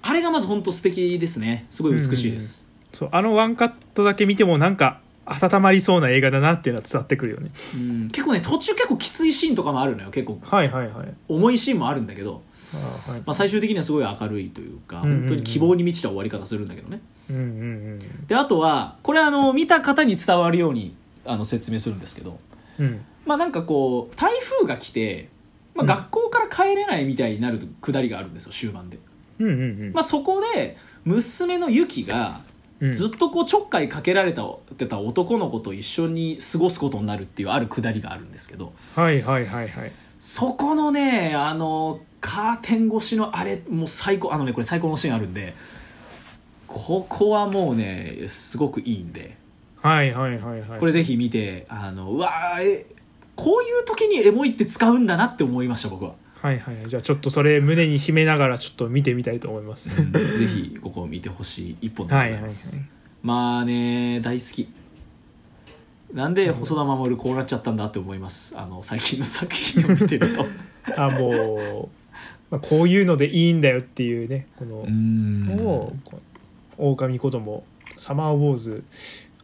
[SPEAKER 1] あれがまず本当素敵ですね。すごい美しいです、
[SPEAKER 2] そうあのワンカットだけ見てもなんか温まりそうな映画だなっていうのは伝わってくるよね。
[SPEAKER 1] うん。結構ね途中結構きついシーンとかもあるのよ結構。
[SPEAKER 2] はいはいはい。
[SPEAKER 1] 重いシーンもあるんだけど、
[SPEAKER 2] あはい。
[SPEAKER 1] まあ、最終的にはすごい明るいというか
[SPEAKER 2] うんうんうん。
[SPEAKER 1] 本当に希望に満ちた終わり方するんだけどね。
[SPEAKER 2] うんうんうん。
[SPEAKER 1] であとはこれあの見た方に伝わるようにあの説明するんですけど。
[SPEAKER 2] うん。
[SPEAKER 1] まあなんかこう台風が来て、まあ、
[SPEAKER 2] うん。
[SPEAKER 1] 学校から帰れないみたいになるくだりがあるんですよ終盤で、
[SPEAKER 2] うんうんうん。
[SPEAKER 1] まあ、そこで娘のユキが
[SPEAKER 2] うん。
[SPEAKER 1] ずっとこうちょっかいかけられたてた男の子と一緒に過ごすことになるっていうあるくだりがあるんですけど。
[SPEAKER 2] はいはいはいはい。
[SPEAKER 1] そこのねあのカーテン越しのあれもう最高あのねこれ最高のシーンあるんでここはもうねすごくいいんで
[SPEAKER 2] はいはいはいはい。
[SPEAKER 1] これぜひ見てあのうわーえこういう時にエモいって使うんだなって思いました僕は。
[SPEAKER 2] はいはい。じゃあちょっとそれ胸に秘めながらちょっと見てみたいと思います、
[SPEAKER 1] うんぜひここを見てほしい一本でござ
[SPEAKER 2] はいはいはい。
[SPEAKER 1] います、まあね大好き。なんで細田守こうなっちゃったんだって思います。あの最近の作品を見てると。*laughs*
[SPEAKER 2] あもう、まあ、こういうのでいいんだよっていうねこの、
[SPEAKER 1] ん。
[SPEAKER 2] を狼子供サマーウォーズ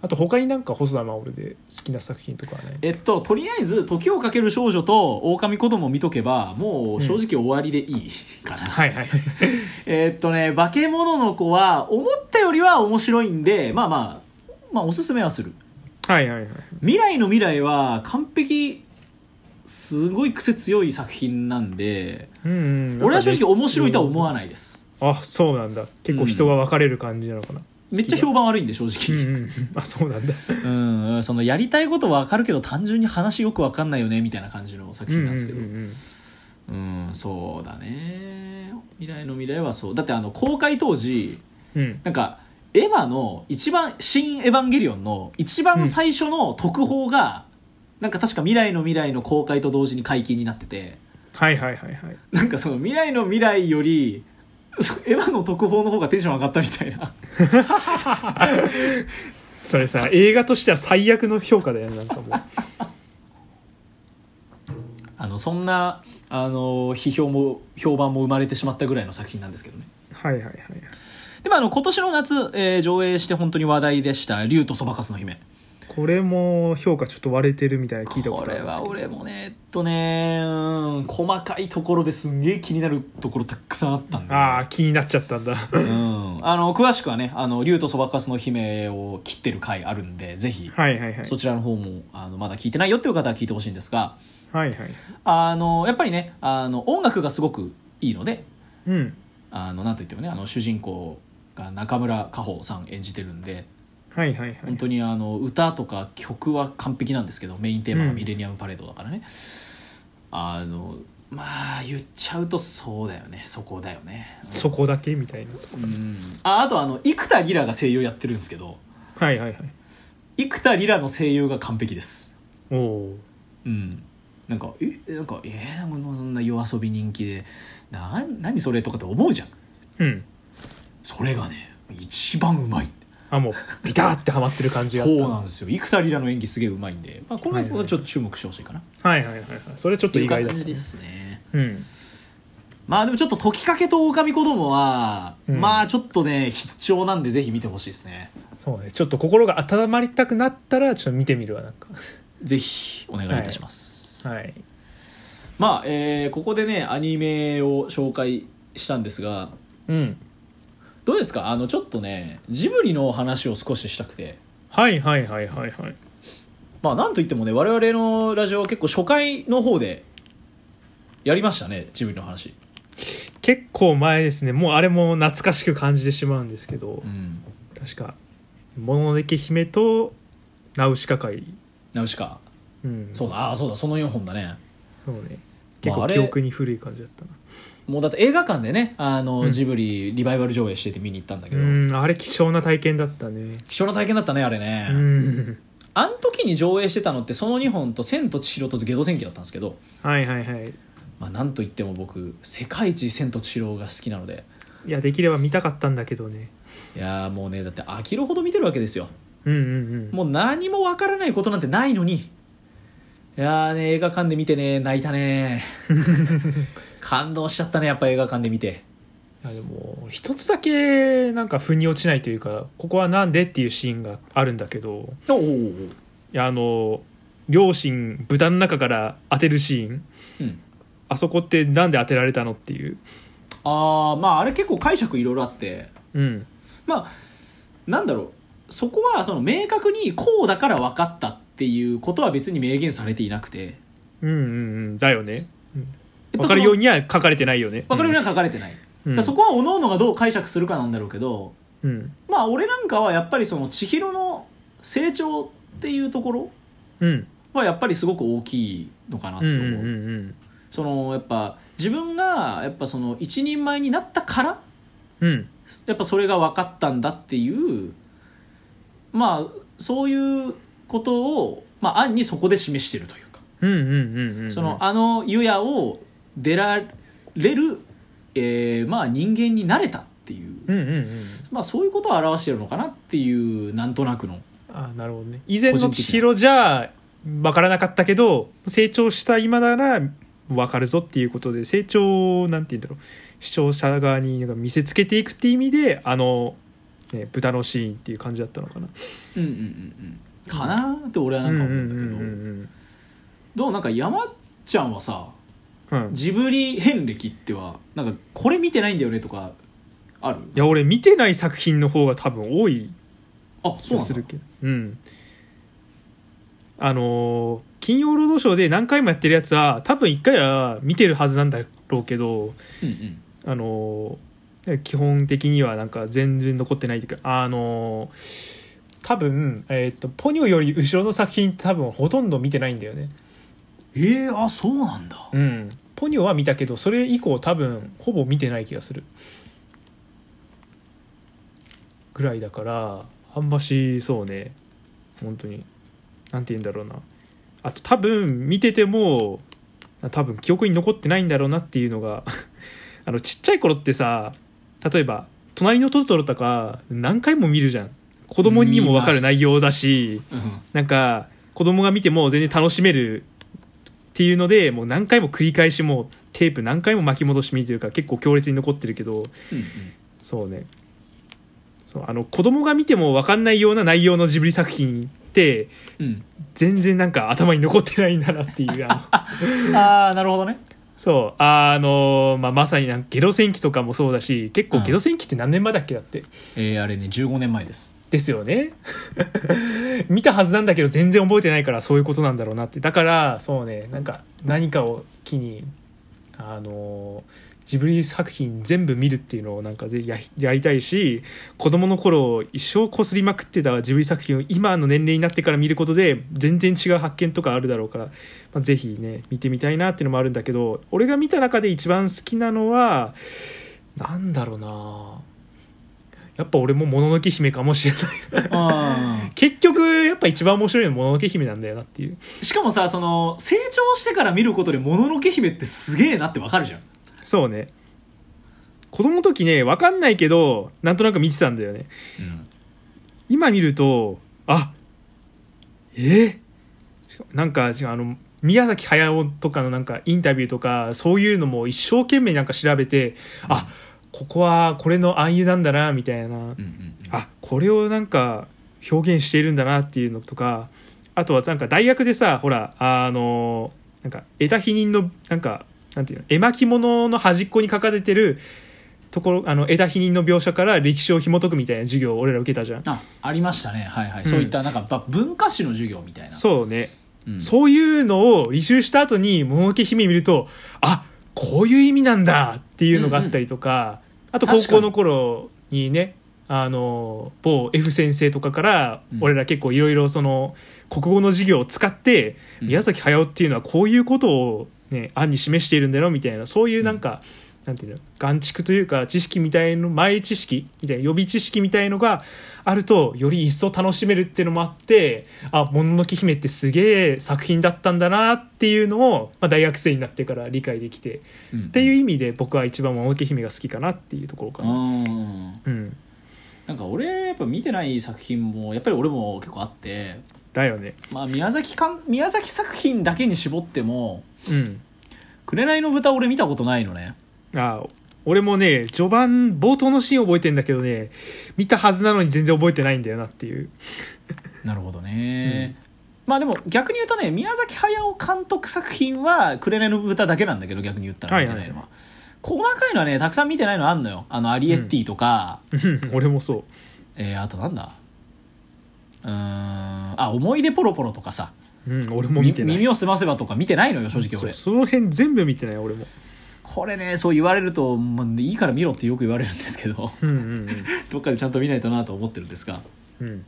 [SPEAKER 2] あと他になんか細田守で好きな作品とかはね
[SPEAKER 1] えっととりあえず「時をかける少女」と「狼子供」見とけばもう正直終わりでいいかな、
[SPEAKER 2] はいはい。*laughs*
[SPEAKER 1] えっとね化け物の子は思ったよりは面白いんでまあまあまあおすすめはする。
[SPEAKER 2] はいはいはい。
[SPEAKER 1] 未来の未来は完璧すごい癖強い作品なんで
[SPEAKER 2] うんうん。
[SPEAKER 1] 俺は正直面白いとは思
[SPEAKER 2] わ
[SPEAKER 1] わないです。
[SPEAKER 2] あそうなんだ。結構人が分かれる感じなのかな、
[SPEAKER 1] めっちゃ評判悪いんで正
[SPEAKER 2] うん
[SPEAKER 1] 直
[SPEAKER 2] うんうん。あそうなんだ。
[SPEAKER 1] うん、そのやりたいことわかるけど単純に話よくわかんないよねみたいな感じの作品なんですけど。
[SPEAKER 2] うんうんうん。
[SPEAKER 1] うんそうだね。未来の未来はそう。だってあの公開当時
[SPEAKER 2] うんうん。
[SPEAKER 1] なんかエヴァの一番「新エヴァンゲリオン」の一番最初の特報が、なんか確か未来の未来の公開と同時に解禁になってて。
[SPEAKER 2] はいはいはいはい。
[SPEAKER 1] なんかその未来の未来より *laughs* エヴァの特報の方がテンション上がったみたいな。*laughs*
[SPEAKER 2] それさ映画としては最悪の評価だよねなんかもう。*laughs*
[SPEAKER 1] あのそんなあの批評も評判も生まれてしまったぐらいの作品なんですけどね。
[SPEAKER 2] はいはいはい
[SPEAKER 1] でもあの今年の夏、えー上映して本当に話題でした「竜とそばかすの姫」
[SPEAKER 2] これも評価ちょっと割れてるみたいな聞いたこ
[SPEAKER 1] ことれ
[SPEAKER 2] あるんですけど。
[SPEAKER 1] は俺もねえっとねうん細かいところですんげえ気になるところたくさんあったんで
[SPEAKER 2] ああ気になっちゃったんだ。
[SPEAKER 1] うん、あの詳しくはね「あの竜とそばかすの姫」を切ってる回あるんでぜひ、
[SPEAKER 2] はいはいはい。
[SPEAKER 1] そちらの方もあのまだ聞いてないよっていう方は聞いてほしいんですが。
[SPEAKER 2] はいはい。
[SPEAKER 1] あのやっぱりねあの音楽がすごくいいので
[SPEAKER 2] うん。
[SPEAKER 1] あのなんといってもねあの主人公が中村佳穂さん演じてるんで
[SPEAKER 2] はいはいはい。
[SPEAKER 1] 本当にあの歌とか曲は完璧なんですけどメインテーマが「ミレニアムパレード」だからね、あのまあ言っちゃうとそうだよね。そこだよね。
[SPEAKER 2] そこだけみたいな
[SPEAKER 1] うん。ああとあの生田リラが声優やってるんですけど。
[SPEAKER 2] はいはいはい。
[SPEAKER 1] 生田リラの声優が完璧です。
[SPEAKER 2] おお
[SPEAKER 1] うん。なんかえなんかえー、そんな夜遊び人気で。な何それとかって思うじゃん。
[SPEAKER 2] うん。
[SPEAKER 1] それがね一番うまい
[SPEAKER 2] あもうビターってハマってる感じが
[SPEAKER 1] そうなんですよ。生田リラの演技すげえうまいんで、まあ、これはちょっと注目してほしいかな、
[SPEAKER 2] はいはいはいはい。それちょっと意外だ
[SPEAKER 1] 感じですね。
[SPEAKER 2] うん。
[SPEAKER 1] まあでもちょっと時かけと狼子供は、
[SPEAKER 2] うん。
[SPEAKER 1] まあちょっとね必聴なんでぜひ見てほしいですね。
[SPEAKER 2] そうね。ちょっと心が温まりたくなったらちょっと見てみるわなんか。
[SPEAKER 1] ぜひお願いいたします、
[SPEAKER 2] はい。
[SPEAKER 1] まあ、えーここでねアニメを紹介したんですが
[SPEAKER 2] うん
[SPEAKER 1] どうですか？あのちょっとねジブリの話を少ししたくて。
[SPEAKER 2] はいはいはいはいはい。
[SPEAKER 1] まあなんといってもね我々のラジオは結構初回の方でやりましたねジブリの話。
[SPEAKER 2] 結構前ですね。もうあれも懐かしく感じてしまうんですけど。
[SPEAKER 1] うん。
[SPEAKER 2] 確か「もののけ姫」と「ナウシカ会。
[SPEAKER 1] ナウシカ」
[SPEAKER 2] うん。
[SPEAKER 1] そうだ。ああそうだ。その4本だね。
[SPEAKER 2] そうね。結構
[SPEAKER 1] まああれ
[SPEAKER 2] 記憶に古い感じだったな
[SPEAKER 1] もうだって映画館でねあの、
[SPEAKER 2] うん。
[SPEAKER 1] ジブリリバイバル上映してて見に行ったんだけど、
[SPEAKER 2] うんあれ貴重な体験だったね。
[SPEAKER 1] 貴重な体験だったねあれね、
[SPEAKER 2] うん。
[SPEAKER 1] あん時に上映してたのってその2本と「千と千尋」と「ゲド戦記」だったんですけど、
[SPEAKER 2] はいはいはい。
[SPEAKER 1] まあ、なんといっても僕世界一「千と千尋」が好きなので。
[SPEAKER 2] いやできれば見たかったんだけどね。
[SPEAKER 1] いやーもうねだって飽きるほど見てるわけですよ。
[SPEAKER 2] うんうんうん。
[SPEAKER 1] もう何もわからないことなんてないのにいやーね映画館で見てね泣いたね。*laughs* 感動しちゃったねやっぱ映画館で見て。
[SPEAKER 2] いやでも一つだけなんか腑に落ちないというかここはなんでっていうシーンがあるんだけどいやあの両親豚の中から当てるシーン。
[SPEAKER 1] うん。
[SPEAKER 2] あそこってなんで当てられたのっていう。
[SPEAKER 1] ああまああれ結構解釈いろいろあって。
[SPEAKER 2] うん。
[SPEAKER 1] まあなんだろう。そこはその明確にこうだから分かったっていうことは別に明言されていなくて。
[SPEAKER 2] うんうんうん。だよね。分かるようには書かれてないよね。
[SPEAKER 1] 分かるようには書かれてない、
[SPEAKER 2] うん。
[SPEAKER 1] そこは各々がどう解釈するかなんだろうけど
[SPEAKER 2] うん。
[SPEAKER 1] まあ俺なんかはやっぱりその千尋の成長っていうところ
[SPEAKER 2] うん。
[SPEAKER 1] はやっぱりすごく大きいのかなって思う,、
[SPEAKER 2] うんうんうんうん。
[SPEAKER 1] そのやっぱ自分がやっぱその一人前になったから
[SPEAKER 2] うん。
[SPEAKER 1] やっぱそれが分かったんだっていうまあそういうことを、まあ、暗にそこで示してるというか、
[SPEAKER 2] うんうんうんうん
[SPEAKER 1] そのあの湯屋を出られる、えーまあ、人間になれたっていう、
[SPEAKER 2] うんうんうん。
[SPEAKER 1] まあ、そういうことを表してるのかなっていうなんとなくの。
[SPEAKER 2] あなるほどね。以前の千尋じゃ分からなかったけど成長した今なら分かるぞっていうことで成長をなんて言うんだろう。視聴者側になんか見せつけていくっていう意味であの、ね、豚のシーンっていう感じだったのかな。
[SPEAKER 1] うんうんうんうんかなって俺はなんか思うんだけど、
[SPEAKER 2] うん
[SPEAKER 1] どうなんか山ちゃんはさ
[SPEAKER 2] うん。うん
[SPEAKER 1] ジブリ遍歴ってはなんかこれ見てないんだよねとかある？
[SPEAKER 2] いや俺見てない作品の方が多分多い
[SPEAKER 1] あ
[SPEAKER 2] 気がするけど。うんあのー金曜ロードショーで何回もやってるやつは多分1回は見てるはずなんだろうけど
[SPEAKER 1] うんうん。
[SPEAKER 2] あのー基本的にはなんか全然残ってないっていうかあのー多分、えー、とポニョより後ろの作品多分ほとんど見てないんだよね。
[SPEAKER 1] えー、あそうなんだ。
[SPEAKER 2] うん。ポニョは見たけどそれ以降多分ほぼ見てない気がする。ぐらいだからあんましそうね。本当に。なんて言うんだろうな。あと多分見てても多分記憶に残ってないんだろうなっていうのが *laughs* あのちっちゃい頃ってさ例えば「隣のトトロ」とか何回も見るじゃん子供にも分かる内容だし
[SPEAKER 1] うん。
[SPEAKER 2] なんか子供が見ても全然楽しめるっていうのでもう何回も繰り返しもうテープ何回も巻き戻して見てるから結構強烈に残ってるけど
[SPEAKER 1] うん
[SPEAKER 2] そうね。そうあの子供が見ても分かんないような内容のジブリ作品って
[SPEAKER 1] うん。うん
[SPEAKER 2] 全然なんか頭に残ってないんだなっていうあの。*laughs*
[SPEAKER 1] ああなるほどね。
[SPEAKER 2] そうあの、まあ、まさになんかゲド戦記とかもそうだし結構
[SPEAKER 1] うん。
[SPEAKER 2] ゲド戦記って何年前だっけだって。
[SPEAKER 1] えー、あれね15年前です
[SPEAKER 2] ですよね。見たはずなんだけど全然覚えてないからそういうことなんだろうなって。だからそうねなんか何かを機にあのジブリ作品全部見るっていうのをなんかぜややりたいし子供の頃一生こすりまくってたジブリ作品を今の年齢になってから見ることで全然違う発見とかあるだろうから、まあ、ぜひね見てみたいなっていうのもあるんだけど俺が見た中で一番好きなのはなんだろうな。やっぱ俺ももののけ姫かもしれない。
[SPEAKER 1] あ
[SPEAKER 2] 結局やっぱ一番面白いのはもののけ姫なんだよなっていう。
[SPEAKER 1] ーしかもさその成長してから見ることで「もののけ姫」ってすげえなってわかるじゃん。
[SPEAKER 2] そうね。子供の時ね分かんないけどなんとなく見てたんだよね。今見るとあえ？なんか違うあの宮崎駿とかのなんかインタビューとかそういうのも一生懸命なんか調べて、あここはこれの暗喩なんだなみたいな、
[SPEAKER 1] うんうんうん。
[SPEAKER 2] あこれをなんか表現しているんだなっていうのとかあとはなんか大学でさほらあのなんか枝日人のなんかなんていうの絵巻物の端っこに書かれてるところあの枝日人の描写から歴史を紐解くみたいな授業を俺ら受けたじゃん。
[SPEAKER 1] あありましたね。はいはい、
[SPEAKER 2] ん。
[SPEAKER 1] そういったなんかば文化史の授業みたいな。
[SPEAKER 2] そうね、
[SPEAKER 1] うん。
[SPEAKER 2] そういうのを履修した後に「もののけ姫」見るとあこういう意味なんだっていうのがあったりとか、あと高校の頃にねあの某 F 先生とかから
[SPEAKER 1] うん。
[SPEAKER 2] 俺ら結構いろいろその国語の授業を使って、
[SPEAKER 1] うん。
[SPEAKER 2] 宮崎駿っていうのはこういうことを、ね、案に示しているんだよみたいなそういうなんか、なんていうの眼蓄というか知識みたいの前知識みたいな予備知識みたいのがあるとより一層楽しめるっていうのもあってあ「もののけ姫」ってすげえ作品だったんだなっていうのを、まあ、大学生になってから理解できて、
[SPEAKER 1] うん。
[SPEAKER 2] っていう意味で僕は一番「もののけ姫」が好きかなっていうところかな。
[SPEAKER 1] うん
[SPEAKER 2] うん、
[SPEAKER 1] なんか俺やっぱ見てない作品もやっぱり俺も結構あって
[SPEAKER 2] だよね。
[SPEAKER 1] まあ宮崎かん宮崎作品だけに絞っても
[SPEAKER 2] うん「
[SPEAKER 1] 紅の豚」俺見たことないのね
[SPEAKER 2] あ俺もね序盤冒頭のシーン覚えてんだけどね見たはずなのに全然覚えてないんだよなっていう。
[SPEAKER 1] なるほどね、まあでも逆に言うとね宮崎駿監督作品は「紅の豚」だけなんだけど逆に言ったら見てないのは,、細かいのはねたくさん見てないのあんのよ。あのアリエッティとか、
[SPEAKER 2] うん。*laughs* 俺もそ
[SPEAKER 1] えーあとなんだ？うーん。あ思い出ポロポロとかさ。
[SPEAKER 2] う、うん、俺も見てない。
[SPEAKER 1] 耳をすませばとか見てないのよ正直俺。
[SPEAKER 2] その辺全部見てない俺も
[SPEAKER 1] これねそう言われると、まあ、いいから見ろってよく言われるんですけど
[SPEAKER 2] うんうん
[SPEAKER 1] どっかでちゃんと見ないとなと思ってるんですが、
[SPEAKER 2] うん。うん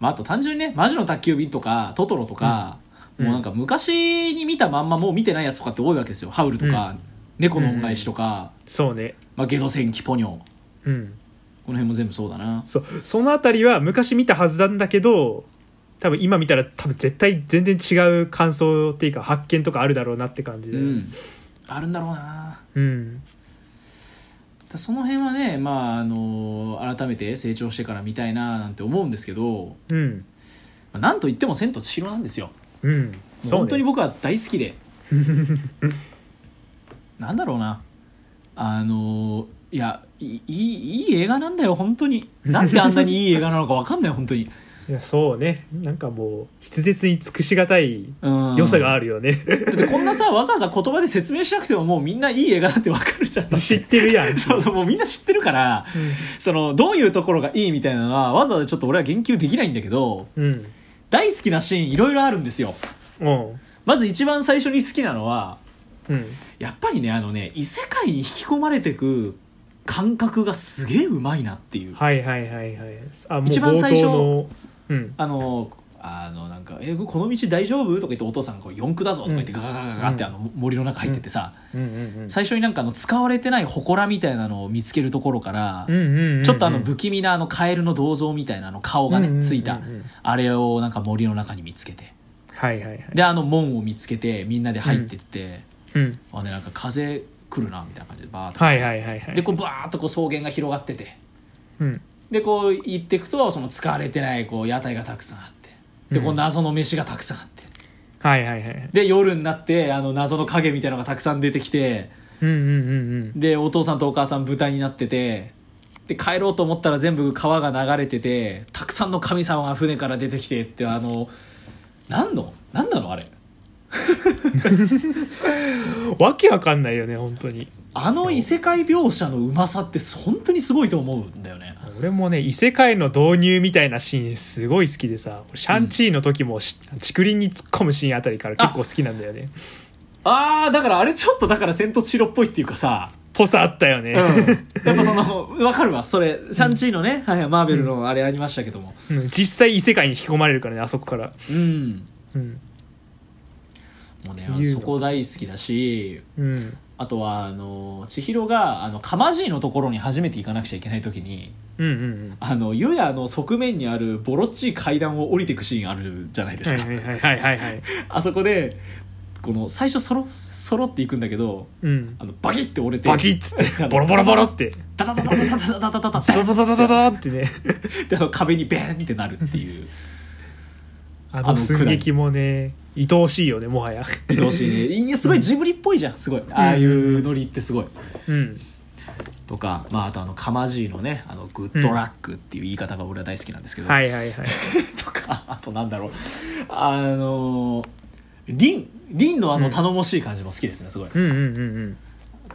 [SPEAKER 1] まあ、あと単純にね「魔女の宅急便」とか「トトロ」とか、
[SPEAKER 2] うん。
[SPEAKER 1] もうなんか昔に見たまんまもう見てないやつとかって多いわけですよ「ハウル」とか、猫の恩返し」とか。
[SPEAKER 2] そうね「
[SPEAKER 1] まあ、ゲド戦記ポニョ」こ
[SPEAKER 2] うん。
[SPEAKER 1] の辺も全部そうだな。
[SPEAKER 2] そう。そのあたりは昔見たはずなんだけど多分今見たら多分絶対全然違う感想っていうか発見とかあるだろうなって感じで、
[SPEAKER 1] うんあるんだろうな。
[SPEAKER 2] うん。
[SPEAKER 1] だその辺はねまああの改めて成長してから見たいななんて思うんですけど、
[SPEAKER 2] うん。
[SPEAKER 1] まあなんといっても「千と千尋」なんですよ。
[SPEAKER 2] うん。
[SPEAKER 1] もう本当に僕は大好きで。*laughs* なんだろうな。あのいやいいいいいい映画なんだよ本当に。なんであんなにいい映画なのか分かんない本当に、
[SPEAKER 2] いやそうね。なんかもう筆舌に尽くしがたい
[SPEAKER 1] うん、
[SPEAKER 2] 良さがあるよね、
[SPEAKER 1] だってこんなさわざわざ言葉で説明しなくてももうみんないい映画だって分かるじゃん。
[SPEAKER 2] 知ってるやん。*laughs*
[SPEAKER 1] そうそうもうみんな知ってるから、そのどういうところがいいみたいなのはわざわざちょっと俺は言及できないんだけど
[SPEAKER 2] うん。
[SPEAKER 1] 大好きなシーンいろいろあるんですよ。
[SPEAKER 2] うん。
[SPEAKER 1] まず一番最初に好きなのは
[SPEAKER 2] うん。
[SPEAKER 1] やっぱりねあのね異世界に引き込まれてく感覚がすげえうまいなっていう。
[SPEAKER 2] はいはいはいはい。あ
[SPEAKER 1] 一番最初
[SPEAKER 2] うん。
[SPEAKER 1] あのあのなんか「えこの道大丈夫?」とか言ってお父さんがこう四駆だぞ」とか言って
[SPEAKER 2] うん
[SPEAKER 1] ガガガガガってあの森の中入ってってさ、最初になんかあの使われてない祠みたいなのを見つけるところから、ちょっとあの不気味なあのカエルの銅像みたいなあの顔がね、ついたあれをなんか森の中に見つけて
[SPEAKER 2] はいはいはい
[SPEAKER 1] であの門を見つけてみんなで入ってって、
[SPEAKER 2] うん
[SPEAKER 1] あねなんか風来るなみたいな感じでバーッと、でこうバーッとこう草原が広がってて
[SPEAKER 2] うん
[SPEAKER 1] でこう行っていくとその使われてないこう屋台がたくさんあって。でこう
[SPEAKER 2] うん
[SPEAKER 1] 謎の飯がたくさんあって。
[SPEAKER 2] はいはいはい
[SPEAKER 1] で夜になってあの謎の影みたいなのがたくさん出てきて
[SPEAKER 2] うんうんうん
[SPEAKER 1] でお父さんとお母さん豚になっててで帰ろうと思ったら全部川が流れててたくさんの神様が船から出てきてってあの何の？何なのあれ？
[SPEAKER 2] う *laughs* んわけわかんないよね本当に
[SPEAKER 1] あの異世界描写のうまさって本当にすごいと思うんだよね。
[SPEAKER 2] 俺もね異世界の導入みたいなシーンすごい好きでさシャンチーの時もし竹林に突っ込むシーンあたりから結構好きなんだよね。
[SPEAKER 1] ああだからあれちょっとだから「千と千尋」っぽいっていうかさ
[SPEAKER 2] ぽさあったよね、*laughs*
[SPEAKER 1] やっぱその分かるわ。それシャンチーのね、はいはい、マーベルのあれありましたけども。
[SPEAKER 2] うん。実際異世界に引き込まれるからねあそこから。
[SPEAKER 1] うん。
[SPEAKER 2] うん。
[SPEAKER 1] もうねそこ大好きだし
[SPEAKER 2] うん
[SPEAKER 1] あとはあの千尋があのかまじいのところに初めて行かなくちゃいけない時に
[SPEAKER 2] うんうんうん。
[SPEAKER 1] あの湯屋の側面にあるボロっちい階段を降りていくシーンあるじゃないですか、あそこでこの最初そろそろっていくんだけど
[SPEAKER 2] うん。
[SPEAKER 1] あのバキッて折れて
[SPEAKER 2] バキッつって *laughs* ボロボロボロって。
[SPEAKER 1] ダダダダダダダダダダダ
[SPEAKER 2] ドドドドドドってね
[SPEAKER 1] であの壁にベーンってなるっていう
[SPEAKER 2] あの寸劇もね愛おしいよねもはや。
[SPEAKER 1] 愛おしいね。*laughs* いやすごいジブリっぽいじゃんすごい。ああいうノリってすごい。
[SPEAKER 2] うん。
[SPEAKER 1] とか、まあ、あとあのかまじいのねあのグッドラックっていう言い方が俺は大好きなんですけど、
[SPEAKER 2] はいはいはい。*laughs*
[SPEAKER 1] とかあとなんだろう。あのリンリンのあの頼もしい感じも好きですねすごい。
[SPEAKER 2] うんうんうん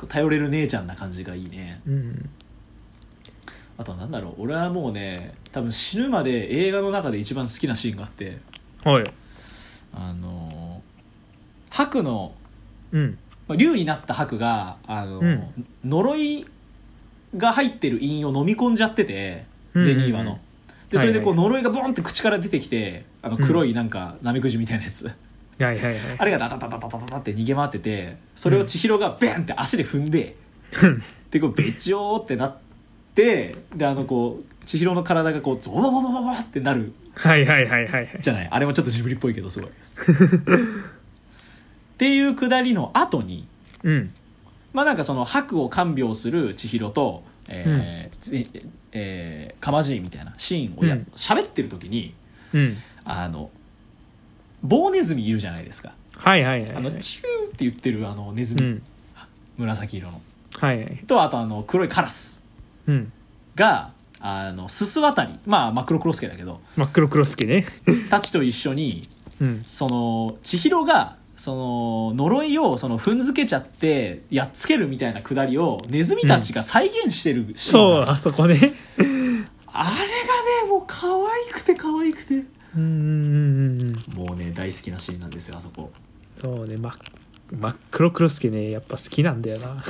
[SPEAKER 1] 頼れる姉ちゃんな感じがいいね。
[SPEAKER 2] うんうん。
[SPEAKER 1] あとはなんだろう。俺はもうね多分死ぬまで映画の中で一番好きなシーンがあって。
[SPEAKER 2] はい
[SPEAKER 1] あの白の
[SPEAKER 2] うん。
[SPEAKER 1] まあ竜になった白があの、
[SPEAKER 2] うん。
[SPEAKER 1] 呪いが入ってる印を飲み込んじゃってて
[SPEAKER 2] うん
[SPEAKER 1] ゼニーワの。でそれでこう
[SPEAKER 2] はい
[SPEAKER 1] 呪いがボンって口から出てきてあの黒いなんかナメクジみたいなやつ、
[SPEAKER 2] はいはいはい。
[SPEAKER 1] あれがダダダダダダダって逃げ回っててそれを千尋がベンって足で踏んで、でこうべちょーってなってであのこう千尋の体がこうゾワワワワワってなる
[SPEAKER 2] はいはいはいはいはい。
[SPEAKER 1] じゃない？あれもちょっとジブリっぽいけどすごい。*laughs* っていうくだりの後に
[SPEAKER 2] うん。
[SPEAKER 1] まあなんかその白を看病する千尋と、えーつえーかまじいみたいなシーンをや
[SPEAKER 2] うん。
[SPEAKER 1] 喋、ってる時に
[SPEAKER 2] うん。
[SPEAKER 1] あの棒ネズミいるじゃないですか。
[SPEAKER 2] はいはいはいはい。
[SPEAKER 1] あのチューって言ってるあのネズミ、
[SPEAKER 2] うん。
[SPEAKER 1] 紫色の。
[SPEAKER 2] はいはい。
[SPEAKER 1] とあとあの黒いカラス
[SPEAKER 2] うん。
[SPEAKER 1] があのすす渡り。まあ真っ黒クロスケだけど。
[SPEAKER 2] 真っ黒クロスケね。*laughs*
[SPEAKER 1] たちと一緒に
[SPEAKER 2] うん。
[SPEAKER 1] その千尋がその呪いをその踏んづけちゃってやっつけるみたいなくだりをネズミたちが再現してるシーンが。
[SPEAKER 2] そうあそこね。
[SPEAKER 1] あれがねもう可愛くて可愛くて。
[SPEAKER 2] うんうんうんうん
[SPEAKER 1] もうね大好きなシーンなんですよあそこ。
[SPEAKER 2] そうね真っ真っ黒クロスケねやっぱ好きなんだよな。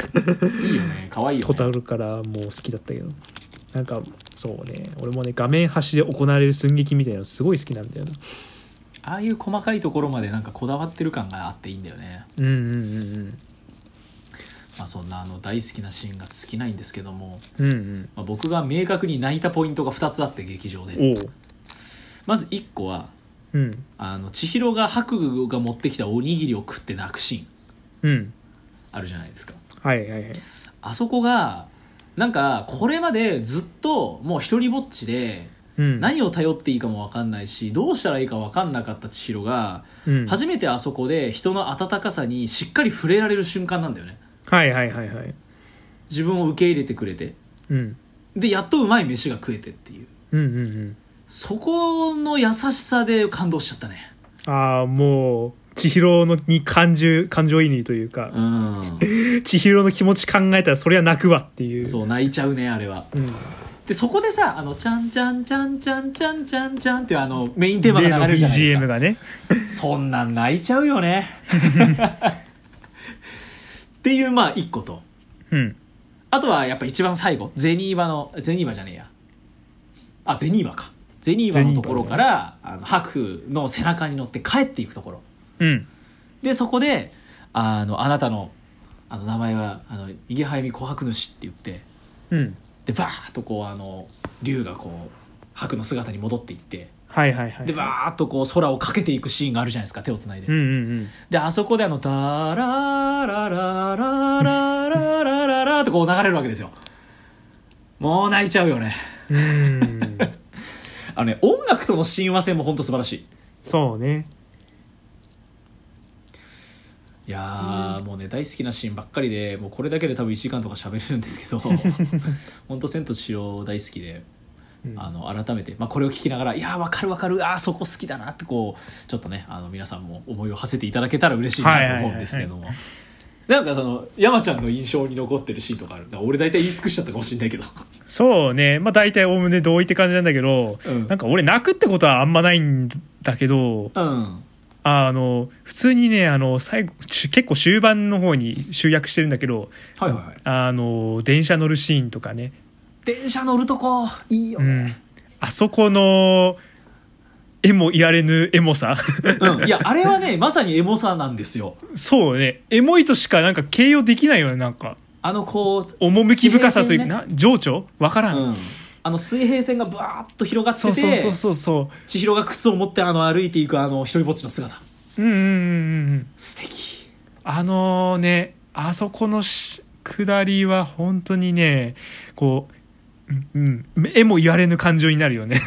[SPEAKER 2] い
[SPEAKER 1] いよね。可愛いよね。
[SPEAKER 2] トタルからもう好きだったけどなんかそうね。俺もね画面端で行われる寸劇みたいなのすごい好きなんだよな。
[SPEAKER 1] ああいう細かいところまでなんかこだわってる感があっていいんだよね。
[SPEAKER 2] うんうんうん
[SPEAKER 1] まあそんなあの大好きなシーンが尽きないんですけども、
[SPEAKER 2] うんうん。
[SPEAKER 1] まあ、僕が明確に泣いたポイントが2つあって劇場で。まず1個はあの千尋が白が持ってきたおにぎりを食って泣くシーン
[SPEAKER 2] うん。
[SPEAKER 1] ああるじゃないですか。
[SPEAKER 2] はいはいはい。
[SPEAKER 1] あそこがなんかこれまでずっともう一人ぼっちで
[SPEAKER 2] うん。
[SPEAKER 1] 何を頼っていいかも分かんないしどうしたらいいか分かんなかった千尋が
[SPEAKER 2] うん。
[SPEAKER 1] 初めてあそこで人の温かさにしっかり触れられる瞬間なんだよね。
[SPEAKER 2] はいはいはいはい。
[SPEAKER 1] 自分を受け入れてくれて。
[SPEAKER 2] うん。
[SPEAKER 1] でやっとうまい飯が食えてっていう。
[SPEAKER 2] うんうんうん。
[SPEAKER 1] そこの優しさで感動しちゃったね。
[SPEAKER 2] ああもう千尋のに感情感情移入というか
[SPEAKER 1] うん。
[SPEAKER 2] 千尋の気持ち考えたらそれは泣くわっていう。
[SPEAKER 1] そう泣いちゃうねあれは。
[SPEAKER 2] うん。
[SPEAKER 1] でそこでさ「あのちゃんちゃんちゃんちゃんちゃんちゃんちゃん」っていうあのメインテーマが流れるじゃないですか。
[SPEAKER 2] BGM がね。
[SPEAKER 1] そんなん泣いちゃうよね。っていうまあ一個と。
[SPEAKER 2] うん。
[SPEAKER 1] あとはやっぱ一番最後。ゼニーバのゼニーバじゃねえや。あゼニーバか。ゼニーバのところから、あの白夫の背中に乗って帰っていくところ
[SPEAKER 2] うん。
[SPEAKER 1] でそこであのあなたのあの名前はあの右早見琥珀主って言って
[SPEAKER 2] うん。
[SPEAKER 1] でバーッとこうあの竜がこう白の姿に戻っていって
[SPEAKER 2] はいはいはい
[SPEAKER 1] でバーッとこう空をかけていくシーンがあるじゃないですか手をつないで、
[SPEAKER 2] うんうん
[SPEAKER 1] であそこであの「ダラララララララララ」とこう流れるわけですよもう泣いちゃうよね
[SPEAKER 2] うんうん
[SPEAKER 1] あのね音楽との親和性も本当素晴らしい
[SPEAKER 2] そうね
[SPEAKER 1] いやーもうね大好きなシーンばっかりでもうこれだけで多分1時間とか喋れるんですけど *laughs* 本当千と千尋大好きで
[SPEAKER 2] うん。
[SPEAKER 1] あの改めて、まあ、これを聞きながら「いやーわかるわかるあーそこ好きだな」ってこうちょっとねあの皆さんも思いを馳せていただけたら嬉しいなと思うんですけども。なんかその山ちゃんの印象に残ってるシーンとかある？俺大体言い尽くしちゃったかもしれないけど。
[SPEAKER 2] そうね。まあ大体おおむね同意って感じなんだけど、
[SPEAKER 1] うん。
[SPEAKER 2] なんか俺泣くってことはあんまないんだけど
[SPEAKER 1] うん
[SPEAKER 2] あの普通にねあの最後し結構終盤の方に集約してるんだけど
[SPEAKER 1] はいはいはい。
[SPEAKER 2] あの電車乗るシーンとかね、
[SPEAKER 1] 電車乗るとこいいよ
[SPEAKER 2] うん。
[SPEAKER 1] ね、、
[SPEAKER 2] あそこの絵も言われぬエモさ。
[SPEAKER 1] うん。いやあれはねまさにエモさなんですよ。
[SPEAKER 2] そうね。エモいとしかなんか形容できないよねなんか。
[SPEAKER 1] あのこう
[SPEAKER 2] 趣深さという
[SPEAKER 1] 地平
[SPEAKER 2] な情緒？わからん、
[SPEAKER 1] うん、あの水平線がブワーッと広がってて
[SPEAKER 2] そうそうそうそうそ
[SPEAKER 1] 千尋が靴を持ってあの歩いていくあの一人ぼっちの姿。
[SPEAKER 2] ううんうんうんうん。
[SPEAKER 1] 素敵。
[SPEAKER 2] あのねあそこのし下りは本当にねこう、うんうん、絵も言われぬ感情になるよね。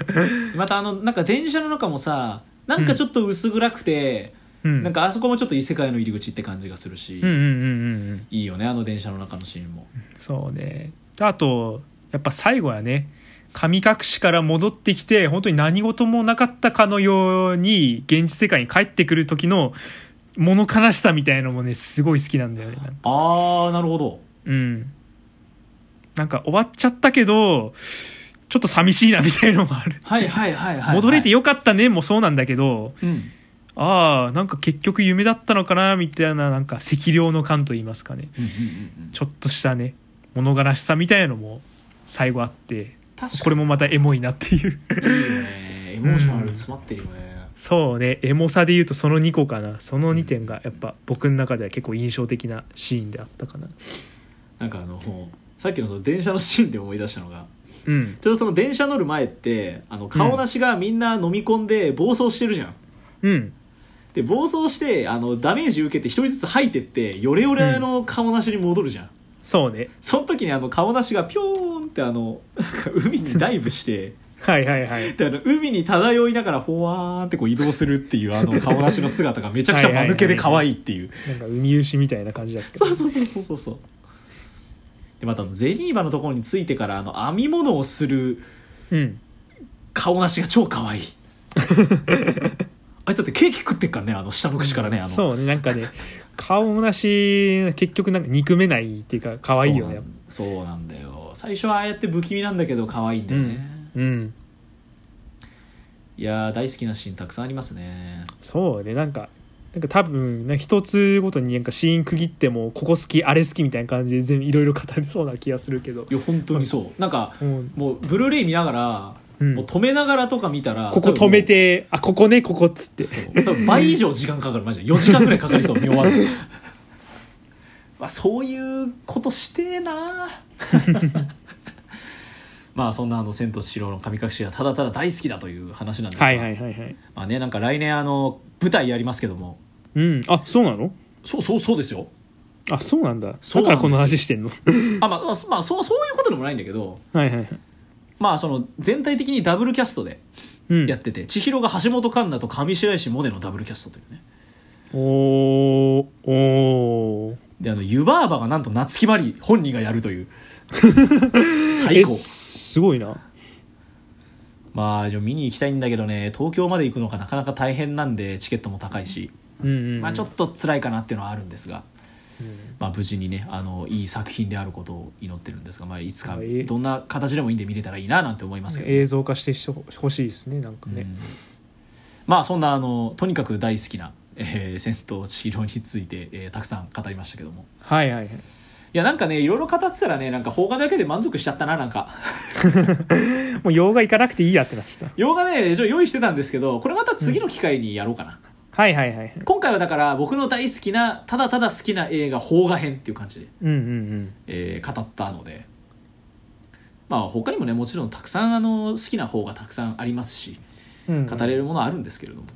[SPEAKER 2] *laughs*
[SPEAKER 1] またあのなんか電車の中もさなんかちょっと薄暗くて、
[SPEAKER 2] うん。
[SPEAKER 1] なんかあそこもちょっと異世界の入り口って感じがするし、
[SPEAKER 2] うん。うんうんうんうん
[SPEAKER 1] いいよねあの電車の中のシーンも
[SPEAKER 2] そうねあとやっぱ最後はね神隠しから戻ってきて本当に何事もなかったかのように現実世界に帰ってくる時の物悲しさみたいのもねすごい好きなんだよね
[SPEAKER 1] ああなるほど。
[SPEAKER 2] うん。なんか終わっちゃったけどちょっと寂しいなみたいのもある。
[SPEAKER 1] はいはいはいはい、はい、
[SPEAKER 2] 戻れてよかったねもそうなんだけど
[SPEAKER 1] うん。
[SPEAKER 2] ああなんか結局夢だったのかなみたいななんか赤涼の感と言いますかね。
[SPEAKER 1] うんうんうんうん。
[SPEAKER 2] ちょっとしたね物悲しさみたいなのも最後あってこれもまたエモいなっていう。
[SPEAKER 1] いいよね。エモーショナル詰まってるよね、
[SPEAKER 2] そうね。エモさで言うとその2個かな。その2点がやっぱ僕の中では結構印象的なシーンであったかな。
[SPEAKER 1] なんかあのさっきのその電車のシーンで思い出したのが
[SPEAKER 2] うん。
[SPEAKER 1] ちょうどその電車乗る前ってあの顔なしがみんな飲み込んで暴走してるじゃん、
[SPEAKER 2] うん。
[SPEAKER 1] で暴走してあのダメージ受けて一人ずつ吐いてってヨレヨレの顔なしに戻るじゃん、
[SPEAKER 2] そうね。
[SPEAKER 1] その時にあの顔なしがピョーンってあの海にダイブして *laughs*
[SPEAKER 2] はいはいはい。
[SPEAKER 1] であの海に漂いながらフォワーンってこう移動するっていうあの *laughs* 顔なしの姿がめちゃくちゃ間抜けで可愛いっていう。
[SPEAKER 2] なんか海牛みたいな感じだった
[SPEAKER 1] そうそうそうそうそうそう。でまたゼニーバのところについてからあの編み物をする
[SPEAKER 2] うん。
[SPEAKER 1] 顔なしが超可愛い。あいつだってケーキ食ってっからねあの下の口からねあの。
[SPEAKER 2] そうねなんかね顔なし結局なんか憎めないっていうか可愛いよね。
[SPEAKER 1] そうなんだよ最初はああやって不気味なんだけど可愛いんだよね、
[SPEAKER 2] うん。
[SPEAKER 1] いやー大好きなシーンたくさんありますね。
[SPEAKER 2] そうねなんかなんか多分な一つごとになんかシーン区切ってもここ好きあれ好きみたいな感じで全部いろいろ語りそうな気がするけど。
[SPEAKER 1] いや本当にそう。なんか
[SPEAKER 2] うん
[SPEAKER 1] もうブルーレイ見ながら、
[SPEAKER 2] うん。
[SPEAKER 1] もう止めながらとか見たら
[SPEAKER 2] ここ止めてあここねここっつって。
[SPEAKER 1] そう。多分倍以上時間かかる。マジで。4時間ぐらいかかりそう。見終わる *laughs* まあそういうことしてえな。*laughs* まあそんなあの「千と千尋の神隠し」がただただ大好きだという話なんですが、
[SPEAKER 2] はいはいはいはい。
[SPEAKER 1] まあねなんか来年あの舞台やりますけども。
[SPEAKER 2] うん。あそうなの？
[SPEAKER 1] そうそうそうですよ。
[SPEAKER 2] あそうなんだ
[SPEAKER 1] そう
[SPEAKER 2] だからこの話してんの？
[SPEAKER 1] あまあ、まあ、まあそうそういうことでもないんだけど。
[SPEAKER 2] はいはいはい。
[SPEAKER 1] まあその全体的にダブルキャストで
[SPEAKER 2] うん。
[SPEAKER 1] やってて、千尋が橋本環奈と上白石萌音のダブルキャストというね。
[SPEAKER 2] おーおー
[SPEAKER 1] であの湯婆婆がなんと夏木マリ本人がやるという。*laughs* 最
[SPEAKER 2] え
[SPEAKER 1] 高
[SPEAKER 2] すごいな。
[SPEAKER 1] まあじゃあ見に行きたいんだけどね東京まで行くのがなかなか大変なんでチケットも高いし、
[SPEAKER 2] うんうんうん。
[SPEAKER 1] まあ、ちょっと辛いかなっていうのはあるんですが、まあ、無事にねあのいい作品であることを祈ってるんですが、まあ、いつか
[SPEAKER 2] はい
[SPEAKER 1] どんな形でもいいんで見れたらいいななんて思いますけど、
[SPEAKER 2] 映像化してほしいですねなんかね、
[SPEAKER 1] うん。まあそんなあのとにかく大好きな「えー、千と千尋」について、えーたくさん語りましたけども。
[SPEAKER 2] はいはいはい。
[SPEAKER 1] いやなんかねいろいろ語ってたらねなんか邦画だけで満足しちゃったななんか。*laughs*
[SPEAKER 2] もう洋画行かなくていいやってなっちゃっ
[SPEAKER 1] 洋画ね用意してたんですけどこれまた次の機会にやろうかな、
[SPEAKER 2] たはいはいはいはい。
[SPEAKER 1] 今回はだから僕の大好きなただただ好きな映画邦画編っていう感じで、
[SPEAKER 2] うんうん
[SPEAKER 1] えー語ったので。まあ他にもねもちろんたくさんあの好きな方がたくさんありますし
[SPEAKER 2] うんうん。
[SPEAKER 1] 語れるものはあるんですけれども、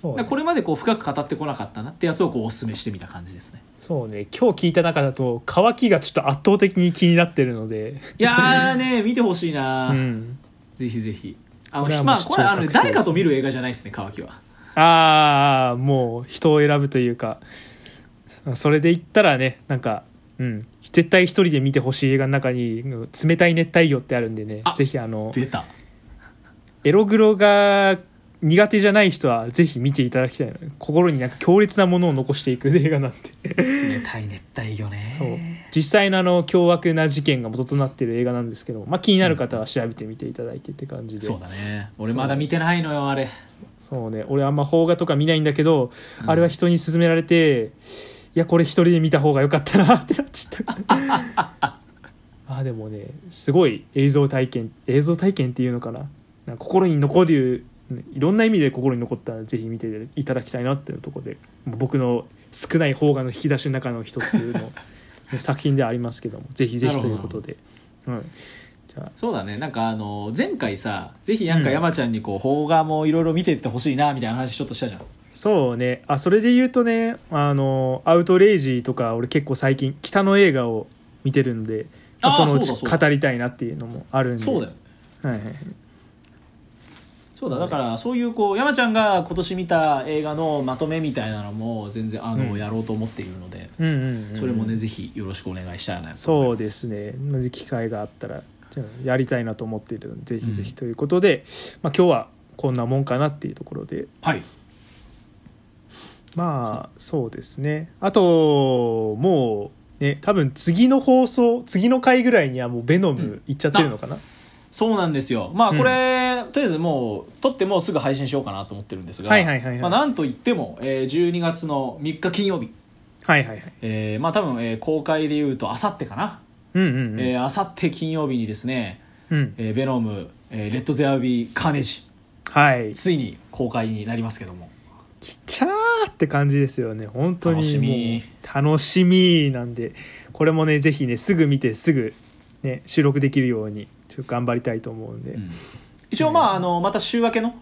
[SPEAKER 2] そうね。
[SPEAKER 1] これまでこう深く語ってこなかったなってやつをこうおすすめしてみた感じですね。
[SPEAKER 2] そうね。今日聞いた中だと乾きがちょっと圧倒的に気になってるので。
[SPEAKER 1] いやーね見てほしいな、
[SPEAKER 2] うん。
[SPEAKER 1] ぜひぜひ。あのまあこれはあの、ね、誰かと見る映画じゃないですね乾きは。
[SPEAKER 2] ああもう人を選ぶというか。それで言ったらねなんかうん。絶対一人で見てほしい映画の中にうん「冷たい熱帯魚」ってあるんでね。
[SPEAKER 1] あ
[SPEAKER 2] ぜひあの
[SPEAKER 1] 出た。
[SPEAKER 2] エログロが苦手じゃない人はぜひ見ていただきたいな心になんか強烈なものを残していく映画なんで。
[SPEAKER 1] 冷たい熱帯魚ね。
[SPEAKER 2] そう。実際のあの凶悪な事件が元となっている映画なんですけど、まあ、気になる方は調べてみていただいてって感じで、
[SPEAKER 1] そうだね。俺まだ見てないのよあれ。
[SPEAKER 2] そうね。俺あんま邦画とか見ないんだけど、あれは人に勧められていやこれ一人で見た方が良かったなってなっちゃった。*laughs* あでもねすごい映像体験映像体験っていうのかな。なんか心に残るいろんな意味で心に残ったらぜひ見ていただきたいなっていうところで僕の少ない邦画の引き出しの中の一つの、*laughs* ね作品ではありますけどもぜひぜひということで、うん、じゃあ。
[SPEAKER 1] そうだね。なんかあの前回さぜひなんか山ちゃんにこう邦画もいろいろ見ていってほしいなみたいな話ちょっとしたじゃん。
[SPEAKER 2] そうね。あそれで言うとねあのアウトレイジとか俺結構最近北の映画を見てるんでそのうち語りたいなっていうのもあるんで。
[SPEAKER 1] そうだよ
[SPEAKER 2] はいはいはい
[SPEAKER 1] そうだだからそういうこう山ちゃんが今年見た映画のまとめみたいなのも全然あの、
[SPEAKER 2] うん
[SPEAKER 1] やろうと思っているので
[SPEAKER 2] うんうんうん
[SPEAKER 1] それもねぜひよろしくお願いしたいなと。思
[SPEAKER 2] そ
[SPEAKER 1] いうます
[SPEAKER 2] ですね。同じ機会があったらやりたいなと思っているのでぜひぜひということで、まあ、今日はこんなもんかなっていうところで。
[SPEAKER 1] はい
[SPEAKER 2] まあそう。ですね。あともうね多分次の放送次の回ぐらいにはもうベノム行っちゃってるのかな、
[SPEAKER 1] そうなんですよ。まあこれ、とりあえずもう撮ってもうすぐ配信しようかなと思ってるんですが、
[SPEAKER 2] はいはいはいはい。
[SPEAKER 1] まあ、なんといっても、えー、12月の3日金曜日、
[SPEAKER 2] はいはいはい。
[SPEAKER 1] えーまあ多分、えー公開でいうとあさってかな。
[SPEAKER 2] うんうんうん、
[SPEAKER 1] えーあさって金曜日にですね、
[SPEAKER 2] うん。
[SPEAKER 1] えーベノム、えーレッド・ゼア・ビー・カーネージ。
[SPEAKER 2] はい。
[SPEAKER 1] ついに公開になりますけども。
[SPEAKER 2] きちゃーって感じですよね。本当に
[SPEAKER 1] 楽しみ。
[SPEAKER 2] もう楽しみなんで。これもねぜひねすぐ見てすぐね収録できるようにちょっと頑張りたいと思うんで。
[SPEAKER 1] うん一応まああのまた週明けの、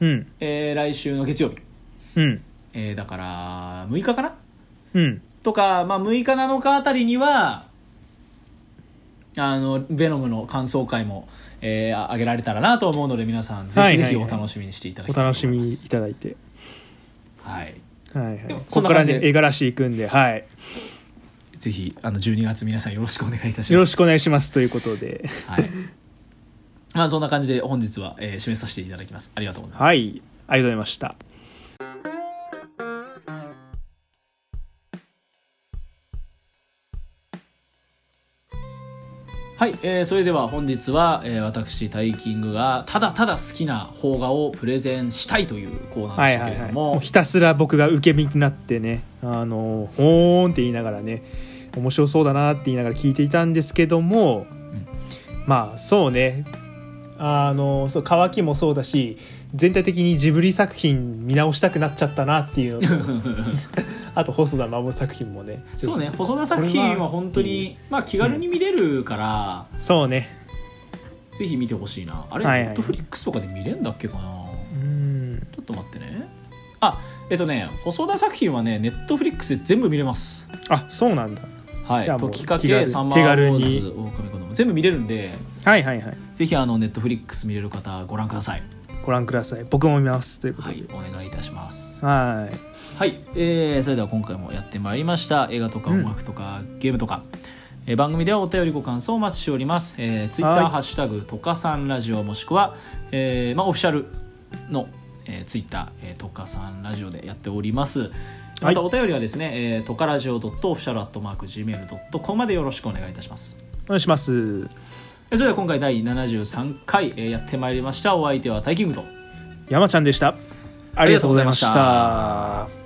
[SPEAKER 2] うん。
[SPEAKER 1] えー来週の月曜日、
[SPEAKER 2] うん。
[SPEAKER 1] えーだから6日かな？
[SPEAKER 2] うん。
[SPEAKER 1] とか、まあ、6日7日あたりにはあのベノムの感想会も、えー、上げられたらなと思うので皆さんぜひぜひお楽しみにしていただきたい
[SPEAKER 2] お楽しみい
[SPEAKER 1] と思います、
[SPEAKER 2] ただいて。
[SPEAKER 1] はい、
[SPEAKER 2] はいはい。
[SPEAKER 1] でも
[SPEAKER 2] ここから
[SPEAKER 1] そんな感じで。
[SPEAKER 2] ね絵柄し行くんではい。
[SPEAKER 1] ぜひあの12月皆さんよろしくお願いいたします。
[SPEAKER 2] よろしくお願いしますということで。
[SPEAKER 1] はいまあそんな感じで本日は、えー締めさせていただきます。ありがとうございます。
[SPEAKER 2] はい。ありがとうございました。
[SPEAKER 1] はい、えーそれでは本日は、えー私タイキングがただただ好きな邦画をプレゼンしたいというコーナーでした
[SPEAKER 2] はいはいはい。
[SPEAKER 1] けれども、
[SPEAKER 2] もうひたすら僕が受け身になってねあのほーんって言いながらね面白そうだなって言いながら聞いていたんですけども、まあそうねあのそう乾きもそうだし全体的にジブリ作品見直したくなっちゃったなっていうのと *laughs* あと細田守作品もね
[SPEAKER 1] そうね細田作品は本当に、まあ、気軽に見れるから、
[SPEAKER 2] そうね。
[SPEAKER 1] ぜひ見てほしいな。あれ、
[SPEAKER 2] はいはい。
[SPEAKER 1] ネットフリックスとかで見れんだっけかな？
[SPEAKER 2] うん。
[SPEAKER 1] ちょっと待ってね。あえっとね細田作品はねネットフリックスで全部見れます。
[SPEAKER 2] あそうなんだ。
[SPEAKER 1] はい。時かけサマーウ
[SPEAKER 2] 手軽に。
[SPEAKER 1] ォーズ狼子供。全部見れるんで。
[SPEAKER 2] はいはいはい
[SPEAKER 1] ぜひあのネットフリックス見れる方ご覧ください。
[SPEAKER 2] ご覧ください。僕も見ますということで。
[SPEAKER 1] はいお願いいたします。
[SPEAKER 2] はい。
[SPEAKER 1] はい、えーそれでは今回もやってまいりました。映画とか音楽とか、ゲームとか、えー番組ではお便りご感想をお待ちしております、えー、ツイッター
[SPEAKER 2] はい。
[SPEAKER 1] ハッシュタグとかさんラジオもしくは、えーまあ、オフィシャルの、えー、ツイッター、えー、とかさんラジオでやっております。またお便りはですね、えー、トカラジオ .official.gmail.com までよろしくお願いいたします。
[SPEAKER 2] お願いします。
[SPEAKER 1] えーそれでは今回第73回、やってまいりました。お相手はタイキングと。
[SPEAKER 2] 山ちゃんでした。ありがとうございました。